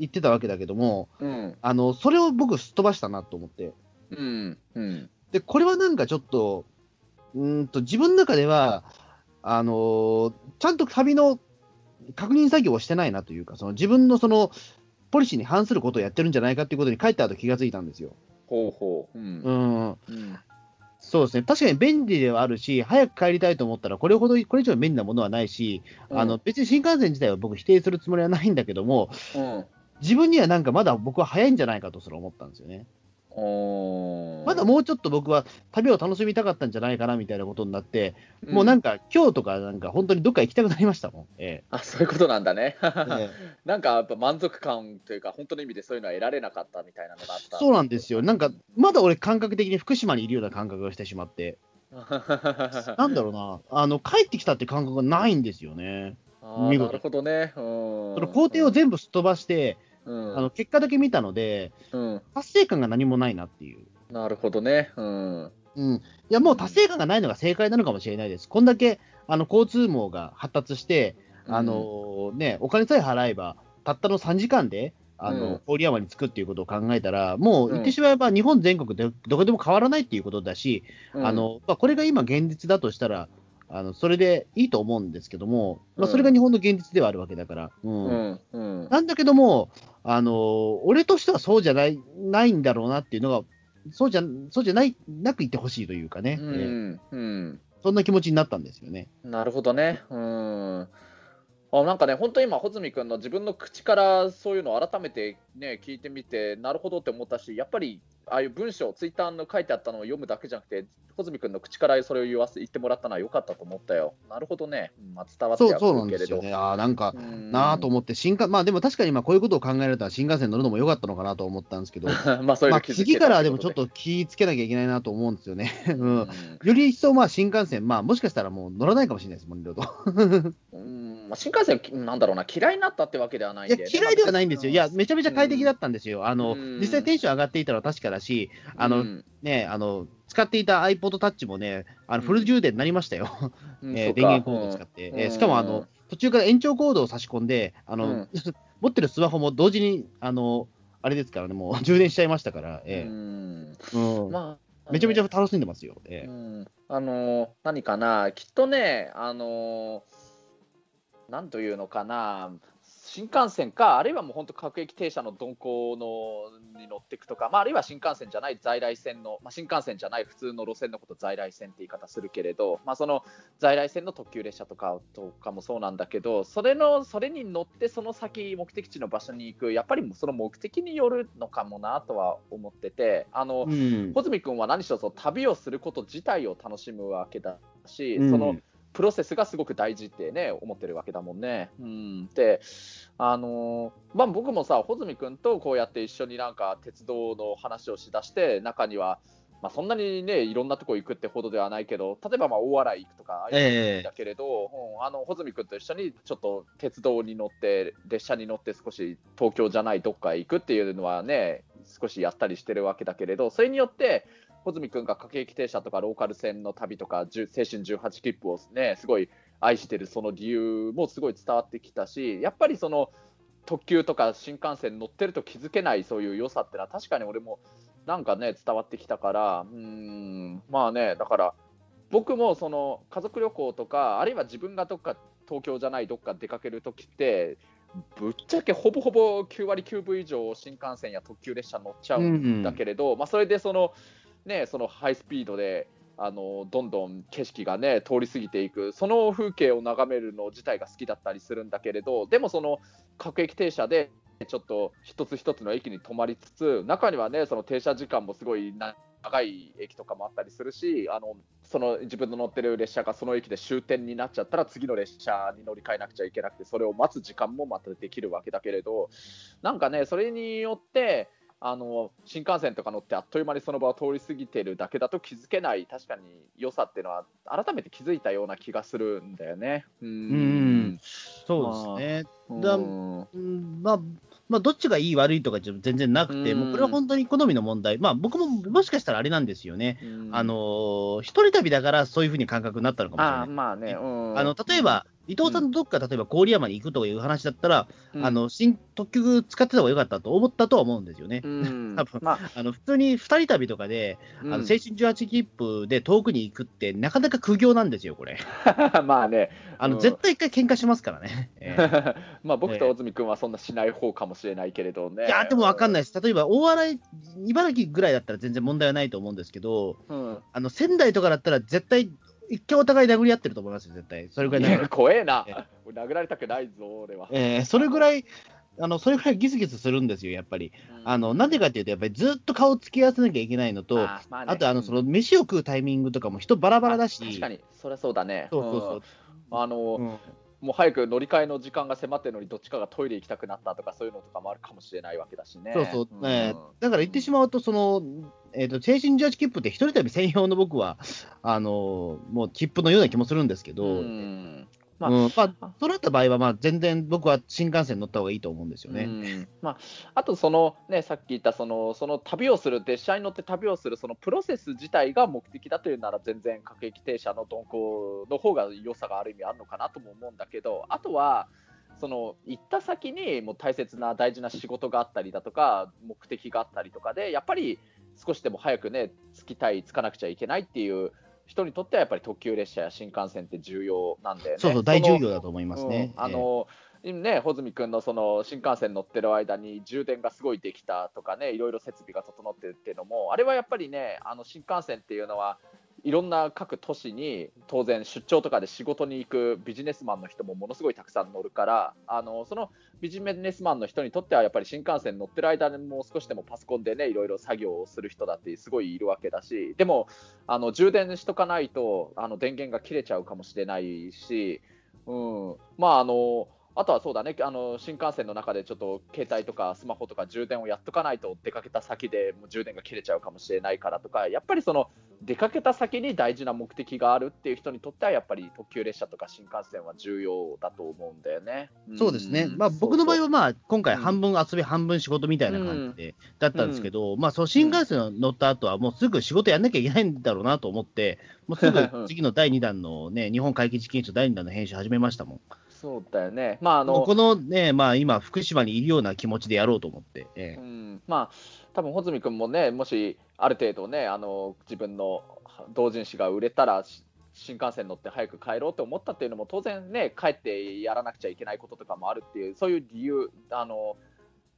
ってたわけだけども、うん。あのそれを僕、すっ飛ばしたなと思って。うん。うん。で、これはなんかちょっと、うーんと自分の中では、あのーちゃんと旅の確認作業をしてないなというか、その自分のそのポリシーに反することをやってるんじゃないかっていうことに帰った後気がついたんですよ。ほうほう。うんう。ん。うんそうですね、確かに便利ではあるし、早く帰りたいと思ったら、これほど、これ以上便利なものはないし、あの別に新幹線自体は僕、否定するつもりはないんだけども、うん自分にはなんかまだ僕は早いんじゃないかとそれ思ったんですよね。まだもうちょっと僕は旅を楽しみたかったんじゃないかなみたいなことになって、もうなんか今日とかなんか本当にどっか行きたくなりましたもん。え あそういうことなんだね。えええ なんかやっぱ満足感というか、本当の意味でそういうのは得られなかったみたいなのがあった。そうなんですよ。なんかまだ俺感覚的に福島にいるような感覚がしてしまって、なんだろうな、あの帰ってきたって感覚がないんですよね。見事なるほどね。うんその工程を全部すっ飛ばして、うんあの結果だけ見たので、うん、達成感が何もないなっていう。なるほどね。うん。うん、いや、もう達成感がないのが正解なのかもしれないです。こんだけあの交通網が発達して、あのね、お金さえ払えば、たったの3時間で、あのうん。郡山に着くっていうことを考えたら、もううん。言ってしまえば、日本全国でどこでも変わらないっていうことだし、うん。あのまあ、これが今、現実だとしたら、あのそれでいいと思うんですけども、まあ、うん。それが日本の現実ではあるわけだから。うん。うん。うん。なんだけども、あの俺としてはそうじゃないないんだろうなっていうのが、そうじゃそうじゃないなく言ってほしいというかね、うえーんうんそんな気持ちになったんですよね。なるほどね。うん。あなんかね、本当今、穂積君の自分の口からそういうのを改めて、ね、聞いてみて、なるほどって思ったし、やっぱりああいう文章、ツイッターの書いてあったのを読むだけじゃなくて、穂積君の口からそれを言わせ言ってもらったのは良かったと思ったよ。なるほどね。うんまあ、伝わってはそうそうなん。ですよね。あーなんか、うんなあと思って、新幹まあでも確かにまあこういうことを考えられたら新幹線乗るのも良かったのかなと思ったんですけど、まあ、そういうま次からでもちょっと気ぃつけなきゃいけないなと思うんですよね。うん、より一層まあ新幹線、まあもしかしたらもう乗らないかもしれないですもん、いろいろと。うんまあ、新幹線、なんだろうな、嫌いになったってわけではないんいやで、ね、嫌いではないんですよ。いや、まあめちゃめちゃ快適だったんですよ。あの、うん実際テンション上がっていたのは確かだし、あの、うん。ね、あの、使っていた iPod Touch もね、あのうん。フル充電になりましたよ。うん。えー電源コードを使って。うん。えーしかも、あの、途中から延長コードを差し込んで、あの、うん。持ってるスマホも同時に、あの、あれですからね、もう 充電しちゃいましたから、えうん。ーうん。まあ、めちゃめちゃ楽しんでますよ。えー。うん。あのー何かな、きっとね、あのーなんというのかな、新幹線か、あるいはもう本当、各駅停車の鈍行のに乗っていくとか、まあ、あるいは新幹線じゃない在来線の、まあ、新幹線じゃない普通の路線のこと在来線って言い方するけれど、まあ、その在来線の特急列車とかとかもそうなんだけど、それのそれに乗って、その先、目的地の場所に行く、やっぱりその目的によるのかもなとは思ってて、あの、うん。穂積君は何しろその旅をすること自体を楽しむわけだし、うん。そのプロセスがすごく大事ってね思ってるわけだもんね。うん、で、あのーまあ、僕もさ穂積君とこうやって一緒になんか鉄道の話をしだして中には、まあ、そんなにねいろんなとこ行くってほどではないけど例えばまあ大洗行くとかああいうのだけれど、うん、あの穂積君と一緒にちょっと鉄道に乗って列車に乗って少し東京じゃないどっかへ行くっていうのはね少しやったりしてるわけだけれどそれによって穂積君が各駅停車とかローカル線の旅とか青春18切符をねすごい愛してるその理由もすごい伝わってきたしやっぱりその特急とか新幹線乗ってると気づけないそういう良さってのは確かに俺もなんかね伝わってきたからうーんまあねだから僕もその家族旅行とかあるいは自分がどっか東京じゃないどっか出かけるときってぶっちゃけほぼほぼ9割9分以上新幹線や特急列車乗っちゃうんだけれど、まあ、それでその,、ね、そのハイスピードであのどんどん景色がね通り過ぎていく。その風景を眺めるの自体が好きだったりするんだけれどでもその各駅停車でちょっと一つ一つの駅に止まりつつ中にはねその停車時間もすごい長い駅とかもあったりするしあのその自分の乗ってる列車がその駅で終点になっちゃったら次の列車に乗り換えなくちゃいけなくてそれを待つ時間もまたできるわけだけれどなんかねそれによってあの新幹線とか乗ってあっという間にその場を通り過ぎてるだけだと気づけない確かに良さっていうのは改めて気づいたような気がするんだよね。ううんそうですね。まあ、まあ、どっちがいい悪いとかじゃ全然なくて、うんもうこれは本当に好みの問題。まあ、僕ももしかしたらあれなんですよね。うんあのー一人旅だからそういうふうに感覚になったのかもしれない。あまあね、うんあの例えば、伊藤さんのどっか、例えば郡山に行くという話だったら、うんあの新特急使ってた方が良かったと思ったとは思うんですよね。うん 多分まああの普通に2人旅とかで、うんあの青春18切符で遠くに行くって、なかなか苦行なんですよ、これ。まあね、あのうん絶対一回喧嘩しますからね。ええまあ僕と大住君はそんなしない方かもしれないけれどね。いや、でも分かんい。ないです。例えば、大洗、茨城ぐらいだったら全然問題はないと思うんですけど、うん、あの仙台とかだったら絶対、一回お互い殴り合ってると思いますよ、絶対。それぐらいい怖えな。殴られたくないぞ、俺は。えーそれぐらい、あのそれぐらいギスギスするんですよ、やっぱり。あのなんでかっていうと、やっぱりずっと顔つき合わせなきゃいけないのと、あ,、あまあね。とあのその飯を食うタイミングとかも人バラバラだし、確かに、そりゃそうだね。そうそうそう。うん。あの、うんもう早く乗り換えの時間が迫ってるのに、どっちかがトイレ行きたくなったとか、そういうのとかもあるかもしれないわけだしね。そうそう、ん。ねだから言ってしまうと、その、えー、と青春18切符って一人旅専用の僕は、あのもう切符のような気もするんですけど、ううんんままああ、そうなった場合は、まあ、全然僕は新幹線乗った方がいいと思うんですよね。うんまあ、あとその、ね、さっき言ったそのその旅をする、列車に乗って旅をするそのプロセス自体が目的だというなら、全然各駅停車の鈍行の方が良さがある意味あるのかなとも思うんだけど、あとは、その行った先にもう大切な大事な仕事があったりだとか、目的があったりとかで、やっぱり少しでも早くね、着きたい、着かなくちゃいけないっていう人にとっては、やっぱり特急列車や新幹線って重要なんだよね。そうそう、大重要だと思いますね。うんあのね、穂積君のその新幹線乗ってる間に充電がすごいできたとかね、いろいろ設備が整ってるっていうのも、あれはやっぱりね、あの新幹線っていうのは、いろんな各都市に当然出張とかで仕事に行くビジネスマンの人もものすごいたくさん乗るからあのそのビジネスマンの人にとってはやっぱり新幹線乗ってる間にもう少しでもパソコンでねいろいろ作業をする人だってすごいいるわけだしでもあの充電しとかないとあの電源が切れちゃうかもしれないし、うん、まああのあとはそうだね。あの新幹線の中でちょっと携帯とかスマホとか充電をやっとかないと出かけた先でもう充電が切れちゃうかもしれないからとかやっぱりその出かけた先に大事な目的があるっていう人にとってはやっぱり特急列車とか新幹線は重要だと思うんだよね。そうですね、んまあ、僕の場合は、まあ、今回、うん半分遊び、半分仕事みたいな感じで、だったんですけど、まあ、その新幹線乗った後は、もうすぐ仕事やんなきゃいけないんだろうなと思って、もうすぐ次の第2弾のね、日本会計実験室第2弾の編集始めましたもん。そうだよね。まああのこのね、まあ、今、福島にいるような気持ちでやろうと思って。ええうん、まあ多分穂積君もねもしある程度ねあの自分の同人誌が売れたらし新幹線乗って早く帰ろうと思ったっていうのも当然ね帰ってやらなくちゃいけないこととかもあるっていうそういう理由あの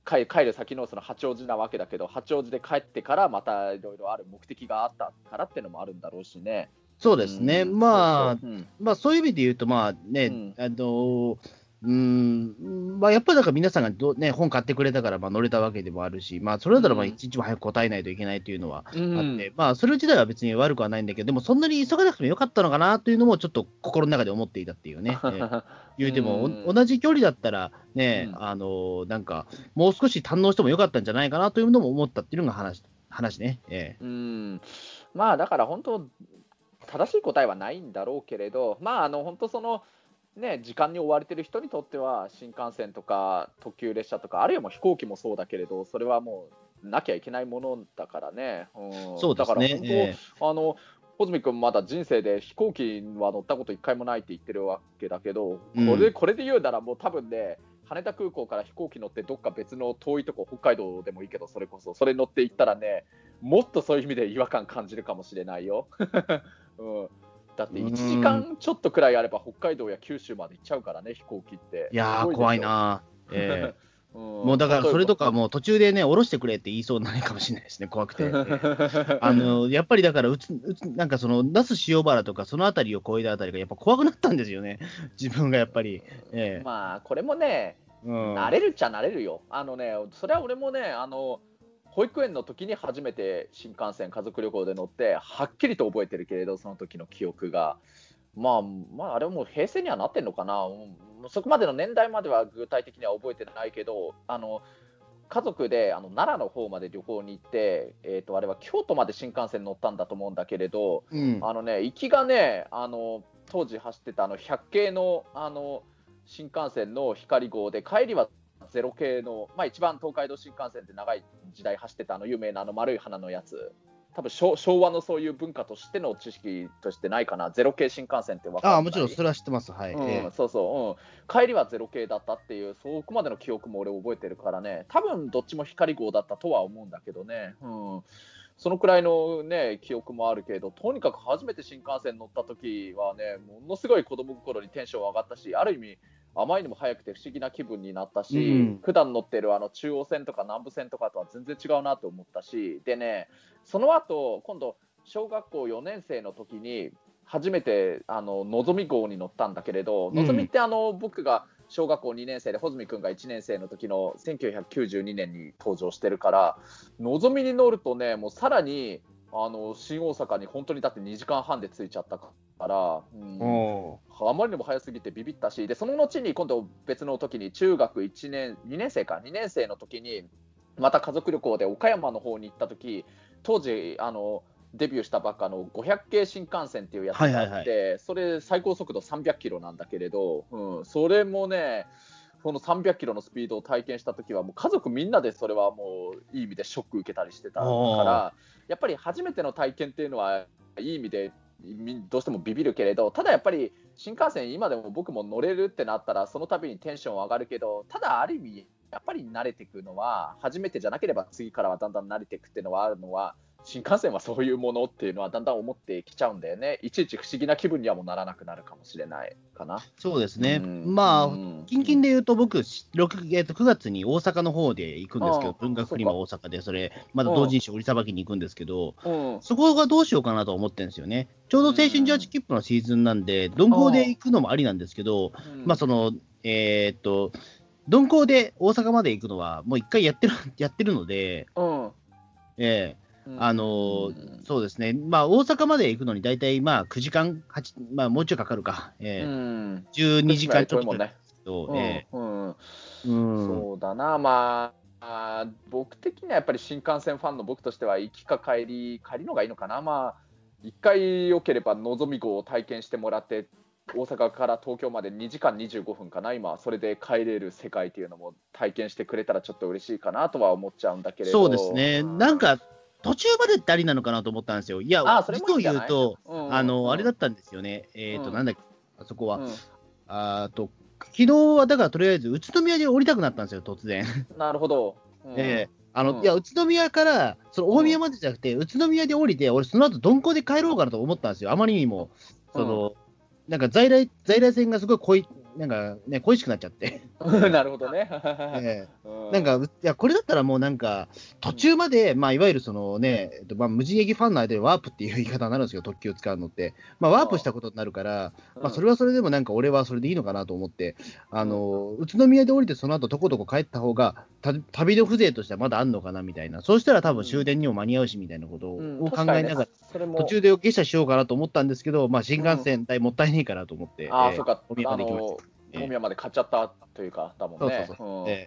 帰帰る先のその八王子なわけだけど八王子で帰ってからまたいろいろある目的があったからっていうのもあるんだろうしね。そうですね、うんまあ、まあ、そういう意味で言うと、まあね、うん。あのうんまあ、やっぱりだから皆さんがど、ね、本買ってくれたからまあ乗れたわけでもあるし、まあ、それだったらまあうん。一日も早く答えないといけないというのはあって、うん。まあ、それ自体は別に悪くはないんだけど、でもそんなに急がなくてもよかったのかなというのも、ちょっと心の中で思っていたっていうね。えー言うても、同じ距離だったらね、うん。あのなんか、もう少し堪能してもよかったんじゃないかなというのも思ったっていうのが話話ね。え。うん、まあだから本当、正しい答えはないんだろうけれど、まああの本当その、ね、時間に追われてる人にとっては、新幹線とか特急列車とか、あるいはもう飛行機もそうだけれど、それはもうなきゃいけないものだからね。うん、そうですねだから本当、えあの穂積君、まだ人生で飛行機は乗ったこと一回もないって言ってるわけだけど、うんこれこれで言うなら、もう多分ね、羽田空港から飛行機乗って、どっか別の遠いとこ、北海道でもいいけど、それこそ、それ乗って行ったらね、もっとそういう意味で違和感感じるかもしれないよ。うん、だって1時間ちょっとくらいあれば、北海道や九州まで行っちゃうからね、飛行機って。いやー、怖い。な。ええ うんもうだからそれとか、もう途中でね、降ろしてくれって言いそうになるかもしれないですね、怖くて。え えあのやっぱりだからうつ、うつなんかその、那須塩原とか、そのあたりを越えたあたりが、やっぱ怖くなったんですよね、自分がやっぱり。ええまあ、これもね、うん慣れるっちゃ慣れるよ。あのね、それは俺もね、あの保育園の時に初めて新幹線、家族旅行で乗って、はっきりと覚えてるけれど、その時の記憶が。まあ、まあ、あれはもう平成にはなってんのかな、うんそこまでの年代までは具体的には覚えてないけど、あの家族であの奈良の方まで旅行に行って、えー、とあれは京都まで新幹線乗ったんだと思うんだけれど、うんあのね、行きがね、あの当時走ってたあの100系のあの新幹線の光号で、帰りはゼロ系の、まあ、一番東海道新幹線で長い時代走ってたあの有名なあの丸い花のやつ、多分昭昭和のそういう文化としての知識としてないかな、ゼロ系新幹線って分かるああ、もちろんそれは知ってます。はい。うんええ。そうそう、うん、帰りはゼロ系だったっていう、そこまでの記憶も俺、覚えてるからね、多分どっちも光号だったとは思うんだけどね、うん、そのくらいのね、記憶もあるけど、とにかく初めて新幹線乗った時はね、ものすごい子供心にテンション上がったし、ある意味、あまりにも速くて不思議な気分になったし、うん。普段乗ってるあの中央線とか南部線とかとは全然違うなと思ったし、でね、その後今度、小学校4年生の時に、初めてあののぞみ号に乗ったんだけれど、ん。のぞみってあの僕が小学校2年生で、穂積君が1年生の時の1992年に登場してるから、のぞみに乗るとね、もうさらにあの新大阪に本当にだって2時間半で着いちゃったから、うん。おあまりにも早すぎてビビったし、でその後に今度別の時に中学1年、2年生か、2年生の時に、また家族旅行で岡山の方に行った時当時あの、デビューしたばっかの500系新幹線っていうやつがあって、それ、最高速度300キロなんだけれど、うん、それもね、その300キロのスピードを体験した時は、もう家族みんなでそれはもういい意味でショック受けたりしてたから、やっぱり初めての体験っていうのは、いい意味でどうしてもビビるけれど、ただやっぱり新幹線、今でも僕も乗れるってなったら、その度にテンション上がるけど、ただある意味、やっぱり慣れていくのは、初めてじゃなければ次からはだんだん慣れていくっていうのはあるのは、新幹線はそういうものっていうのはだんだん思ってきちゃうんだよね。いちいち不思議な気分にはもうならなくなるかもしれないかな。そうですね。うんまあ、うん近々で言うと、僕、6えっと9月に大阪の方で行くんですけど、文学フリマ大阪で、それ、まだ同人誌売りさばきに行くんですけど、うんそこがどうしようかなと思ってるんですよね。ちょうど青春18切符のシーズンなんで、鈍行で行くのもありなんですけど、まあ、その、えーっと、鈍行で大阪まで行くのは、もう一回やってる、やってるので、うんええうんあのそうですね、まあ、大阪まで行くのに大体、まあ、9時間、8まあ、もうちょいかかるか、ええ。うん。12時間ちょっと。ですけど、うんえうんえうん。そうだな、まあ、僕的にはやっぱり新幹線ファンの僕としては、行きか帰り、帰りのがいいのかな、まあ、一回よければ、のぞみ号を体験してもらって、大阪から東京まで2時間25分かな、今、それで帰れる世界っていうのも体験してくれたらちょっと嬉しいかなとは思っちゃうんだけれど、そうですね、なんか、途中までってありなのかなと思ったんですよ。いや、あーそれもい言うと、うんあの、あれだっったんですよね。えっ、と、うんなんだっけ、あそこは。うあーと、昨日はだからとりあえず宇都宮で降りたくなったんですよ、突然。ん なるほど。うんええあの、うんいや、宇都宮から、その大宮までじゃなくて、宇都宮で降りて、俺、その後鈍行で帰ろうかなと思ったんですよ。あまりにも、その、なんか在来、在来線がすごい濃い、なんかね、恋しくなっちゃって。なるほどね。ええ。うなんか、いや、これだったらもうなんか、途中まで、まあ、いわゆるそのね、えっとまあ、無人駅ファンの間でワープっていう言い方になるんですけど、特急を使うのって。まあ、ワープしたことになるから、まあ、それはそれでもなんか俺はそれでいいのかなと思って、あの、宇都宮で降りてその後とことこ帰った方が、た旅の風情としてはまだあんのかなみたいな。そうしたら多分終電にも間に合うしみたいなことを考えながら、それも。途中で下車しようかなと思ったんですけど、まあ、新幹線代もったいねえかなと思って、ああ、えーそうか、大宮まで行きました。あの大宮まで買っちゃったというか、だもんね。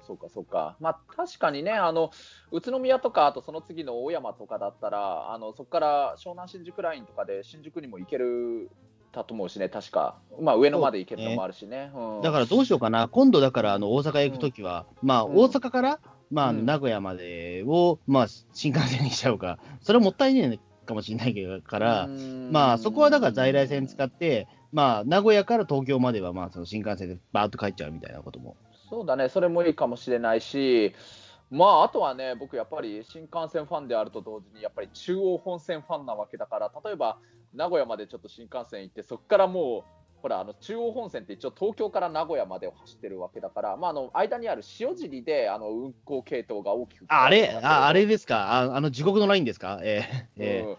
そうか、そうか。まあ、確かにね、あの、宇都宮とか、あとその次の大山とかだったら、あの、そこから湘南新宿ラインとかで新宿にも行けるだと思うしね、確か。まあ、上野まで行けるのもあるしね。うん。だからどうしようかな、今度だからあの大阪へ行くときは、まあうん。大阪から、うん。名古屋までを、まあ、新幹線にしちゃうか、それはもったいねえかもしれないけどから、まあそこはだから在来線使って、まあ名古屋から東京まではまあその新幹線でバーッと帰っちゃうみたいなことも。そうだね、それもいいかもしれないし、まあ、あとはね、僕、やっぱり新幹線ファンであると同時に、やっぱり中央本線ファンなわけだから、例えば名古屋までちょっと新幹線行って、そこからもう、ほら、あの中央本線って一応東京から名古屋までを走ってるわけだから、まあ、あの間にある塩尻であの運行系統が大きくああれ？あ、あれですか？ああの地獄のラインですか？えーえーうん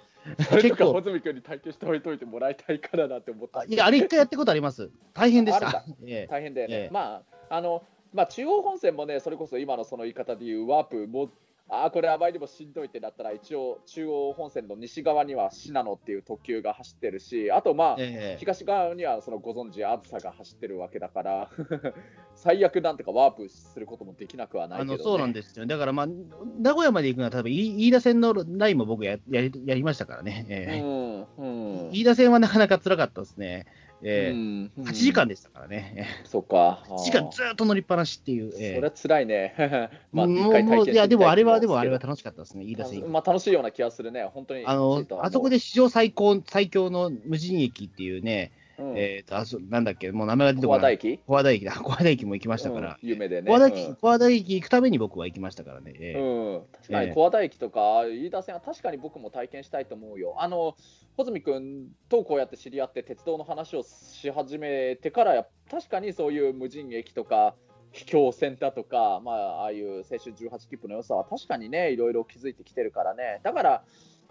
結構穂積君に体験しておいといてもらいたいからなって思ったあ。いや、あれ一回やったことあります。大変でしあた。え大変だよね。ええまあ、あの、まあ、中央本線もね、それこそ今のその言い方で言うワープも、ああ、これあまりにもしんどいってなったら、一応、中央本線の西側には信濃っていう特急が走ってるし、あとまあ、ええ東側にはそのご存知、あずさが走ってるわけだから、最悪なんとかワープすることもできなくはないね。あのそうなんですよ。だから、まあ、名古屋まで行くのは、多分飯飯田線のラインも僕ややりやりましたからね。ええうん、うん。飯田線はなかなか辛かったですね。えー8時間でしたからね、そっか。8時間ずっと乗りっぱなしっていう、そえ。れは辛いね。ーもう一回体験もういや、でもあれは、でもあれは楽しかったですね、飯い線けどまあ楽しいような気がするね、本当に。あのあそこで史上最高最強の無人駅っていうね、うん、えーとあそなんだっけ、もう名前が出て小こない。和田駅小和田駅だ、小和田駅も行きましたから、うん有名でね。小和田駅、うん小和田駅行くために僕は行きましたからね。えーうん、確かええに小和田駅とか、飯田線は確かに僕も体験したいと思うよ。あの穂積君とこうやって知り合って、鉄道の話をし始めてから、や確かにそういう無人駅とか、秘境線だとか、まあ、ああいう青春18切符の良さは確かにね、いろいろ気づいてきてるからね。だから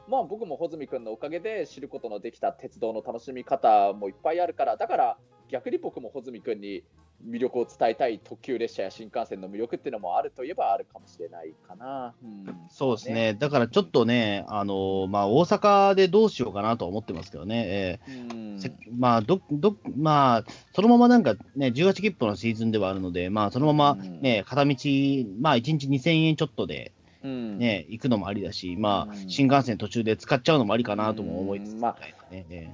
まあ、僕も穂積君のおかげで知ることのできた鉄道の楽しみ方もいっぱいあるから、だから逆に僕も穂積君に魅力を伝えたい特急列車や新幹線の魅力っていうのもあるといえばあるかもしれないかな。うん、そうですね、だからちょっとね、あのまあ、大阪でどうしようかなとは思ってますけどね、えーうん。せまあどどまあ、そのままなんかね、18切符のシーズンではあるので、まあ、そのままね、片道、まあ、1日2000円ちょっとで、うん。ね、行くのもありだし、まあう、ん。新幹線途中で使っちゃうのもありかなとも思いつつ、うん。まあ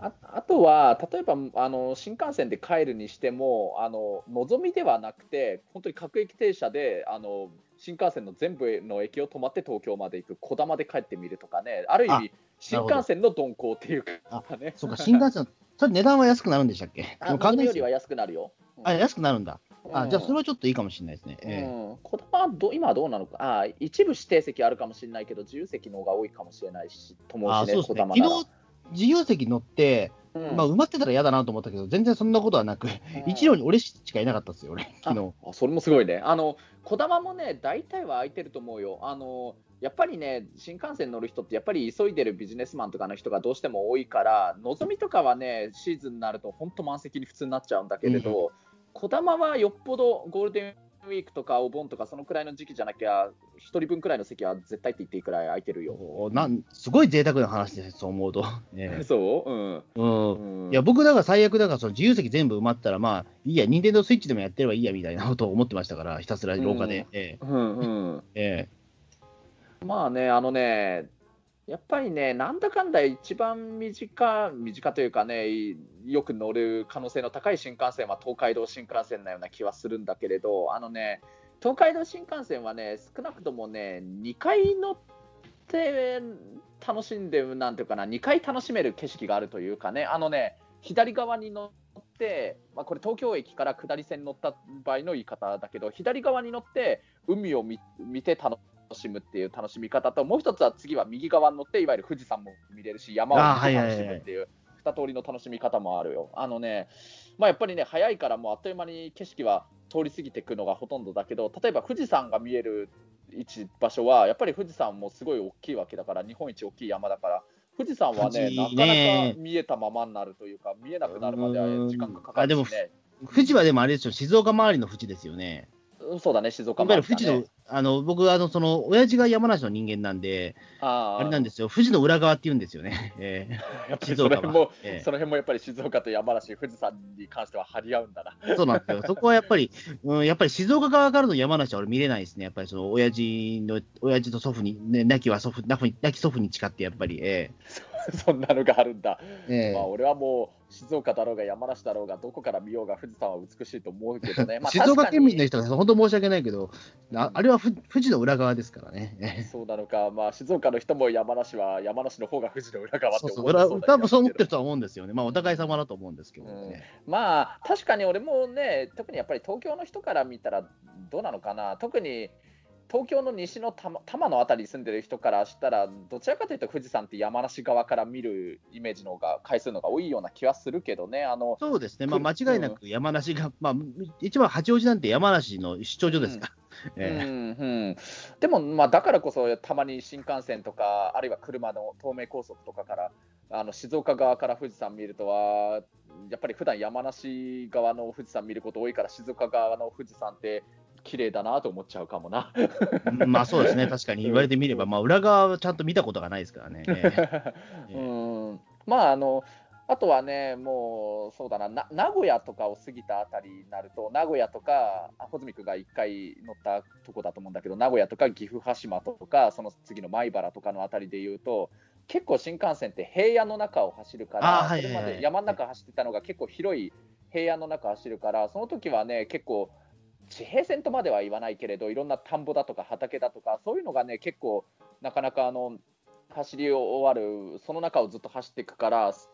ああとは、例えばあの新幹線で帰るにしても、あののぞみではなくて、本当に各駅停車であの新幹線の全部の駅を止まって東京まで行く、こだまで帰ってみるとかね、ある意あ味、新幹線の鈍行っていうかね、そうか、新幹線、それ値段は安くなるんでしたっけ？完全よりは安くなるよ。うん。あ安くなるんだ。あ、じゃあそれははちょっといいかもしれないですね。ええ。うん、こだまはど今はどうなのか。あ、一部指定席あるかもしれないけど、自由席の方が多いかもしれないし、と思うしね、あそうですね。こだまなら。昨日自由席乗って、うん。まあ、埋まってたら嫌だなと思ったけど、全然そんなことはなく、一両に俺しかいなかったですよ、俺、昨日。あそれもすごいね。あの、こだまもね、大体は空いてると思うよ。あの、やっぱりね、新幹線乗る人って、やっぱり急いでるビジネスマンとかの人がどうしても多いから、のぞみとかはね、シーズンになると、本当満席に普通になっちゃうんだけれど、こだまはよっぽどゴールデンウィークとかお盆とか、そのくらいの時期じゃなきゃ、1人分くらいの席は絶対って言っていいくらい空いてるよ。おなんすごい贅沢な話です、そう思うと。え えそううん。うんうんいや僕だから最悪だからその自由席全部埋まったら、まあいいや、任天堂スイッチでもやってればいいやみたいなことを思ってましたから、ひたすら廊下で。うんえうんうん。ええまあね、あのね、やっぱりね、なんだかんだ一番身近、身近というかね、よく乗る可能性の高い新幹線は東海道新幹線なような気はするんだけれど、あのね、東海道新幹線はね、少なくともね、2回乗って楽しんでる、なんていうかな、2回楽しめる景色があるというかね、あのね、左側に乗って、まあ、これ東京駅から下り線に乗った場合の言い方だけど、左側に乗って海を見見て楽しむっていう楽しみ方と、もう一つは次は右側に乗って、いわゆる富士山も見れるし、山を楽しむっていう、二通りの楽しみ方もあるよ。あのね、まあ、やっぱりね、早いからもうあっという間に景色は通り過ぎていくのがほとんどだけど、例えば富士山が見える位置場所は、やっぱり富士山もすごい大きいわけだから、日本一大きい山だから、富士山はね、富士なかねなか見えたままになるというか、見えなくなるまでは時間がかかあでもるしね。富士はでもあれですよ、静岡周りの富士ですよね。うんそうだね、静岡いわゆる富士の、あの僕あの、その親父が山梨の人間なんで、ああれなんですよ、富士の裏側って言うんですよね。ええやっぱり静岡はその辺も、ええその辺もやっぱり静岡と山梨、富士山に関しては張り合うんだな。そうなんですよ。そこはやっぱり、うん、やっぱり静岡側からの山梨は俺見れないですね。やっぱりその親父の、親父と祖父に、ね、亡きは祖父、亡き祖父に誓って、やっぱり、え そんなのがあるんだ。えええまあ、俺はもう静岡だろうが山梨だろうが、どこから見ようが富士山は美しいと思うけどね。まあ、静岡県民の確人が本当申し訳ないけど、ああれはふ富士の裏側ですからね。そうなのか、まあ、静岡の人も山梨は山梨の方が富士の裏側ってそうそう、多分そう思ってるるとは思うんですよね。まあ、お互い様だと思うんですけどね。まあ確かに俺もね、特にやっぱり東京の人から見たらどうなのかな、特に東京の西の多摩のあたりに住んでる人からしたら、どちらかというと富士山って山梨側から見るイメージの方が、回数の方が多いような気はするけどね、あのそうですね、まあ、間違いなく山梨が、まあ、一番八王子なんて山梨の出張所ですから。うん。ええ。うん、でも、まあ、だからこそたまに新幹線とか、あるいは車の東名高速とかから、あの静岡側から富士山見るとは、やっぱり普段山梨側の富士山見ること多いから、静岡側の富士山って綺麗だなと思っちゃうかもな。うんまあそうですね、確かに。言われてみれば、まあ、裏側はちゃんと見たことがないですからね。えええうん。まああのあとはね、もうそうだな。な、名古屋とかを過ぎたあたりになると、名古屋とか、あ穂積君が1回乗ったとこだと思うんだけど、名古屋とか岐阜羽島とか、その次の米原とかのあたりで言うと、結構新幹線って平野の中を走るから、それまで山の中走ってたのが結構広い平野の中走るから、その時はね、結構、地平線とまでは言わないけれど、いろんな田んぼだとか畑だとか、そういうのがね、結構、なかなかあの走り終わる、その中をずっと走っていくから、す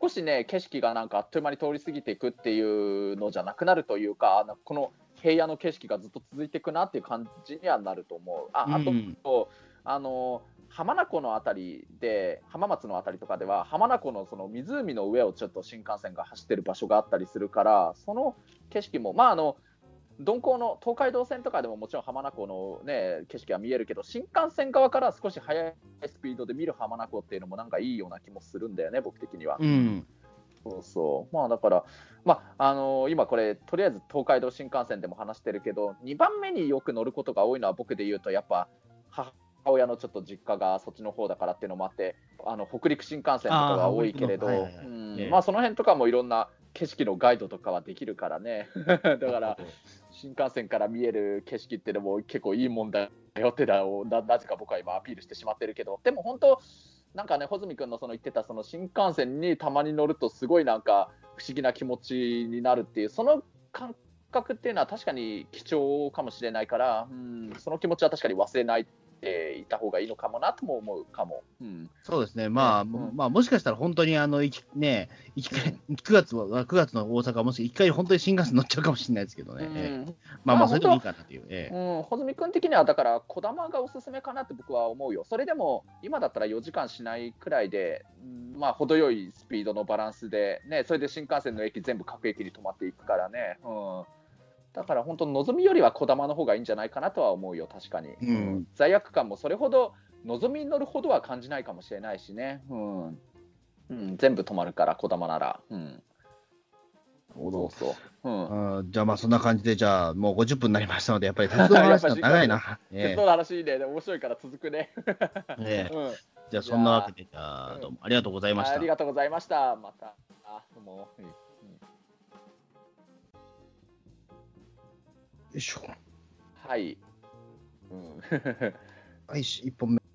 少しね、景色がなんかあっという間に通り過ぎていくっていうのじゃなくなるというか、あのこの平野の景色がずっと続いていくなっていう感じにはなると思う。ああと、うんあの浜名湖のあたりで、浜松のあたりとかでは、浜名湖のその湖の上をちょっと新幹線が走ってる場所があったりするから、その景色も、まあ、あの鈍行の東海道線とかでももちろん浜名湖の、ね、景色は見えるけど、新幹線側から少し速いスピードで見る浜名湖っていうのもなんかいいような気もするんだよね、僕的には。うん。そうそう。まあだから、まあ、あの今これ、とりあえず東海道新幹線でも話してるけど、2番目によく乗ることが多いのは僕で言うと、やっぱ母親のちょっと実家がそっちの方だからっていうのもあって、あの北陸新幹線とかが多いけれど、その辺とかもいろんな景色のガイドとかはできるからね。だから、新幹線から見える景色っていうのも結構いいもんだよってだをななぜか僕は今アピールしてしまってるけど。でも本当なんかね穂積君のその言ってたその新幹線にたまに乗るとすごいなんか不思議な気持ちになるっていうその感覚っていうのは確かに貴重かもしれないから、うん、その気持ちは確かに忘れない。でいた方がいいのかもなとも思うかも。うん。そうですね、まあ、うん。まあ、もしかしたら本当にあの、ね、行き9月は、9月の大阪はもし一回本当に新幹線乗っちゃうかもしれないですけどね、うん。ええまあままああ、それでもいいかなっていう。ええ。うん、穂積君的にはだから、こだまがおすすめかなって僕は思うよ。それでも、今だったら4時間しないくらいで、うんまあ、程よいスピードのバランスで、ね、それで新幹線の駅全部各駅に止まっていくからね。うん、だから本当、のぞみよりはこだまの方がいいんじゃないかなとは思うよ、確かに。うん罪悪感もそれほど、のぞみに乗るほどは感じないかもしれないしね。うんうん、全部止まるから、こだまなら。うん、そうそう。うんうんじゃあまあそんな感じで、じゃあもう50分になりましたので、やっぱり鉄道の話 が長いな。え鉄道 の話ね、面白いから続くね。えええうんじゃあそんなわけで、じゃあどうもありがとうございましたあり。がとうございました。また。あ、どうも。うんいしょ。はい。うん。はい、1本目。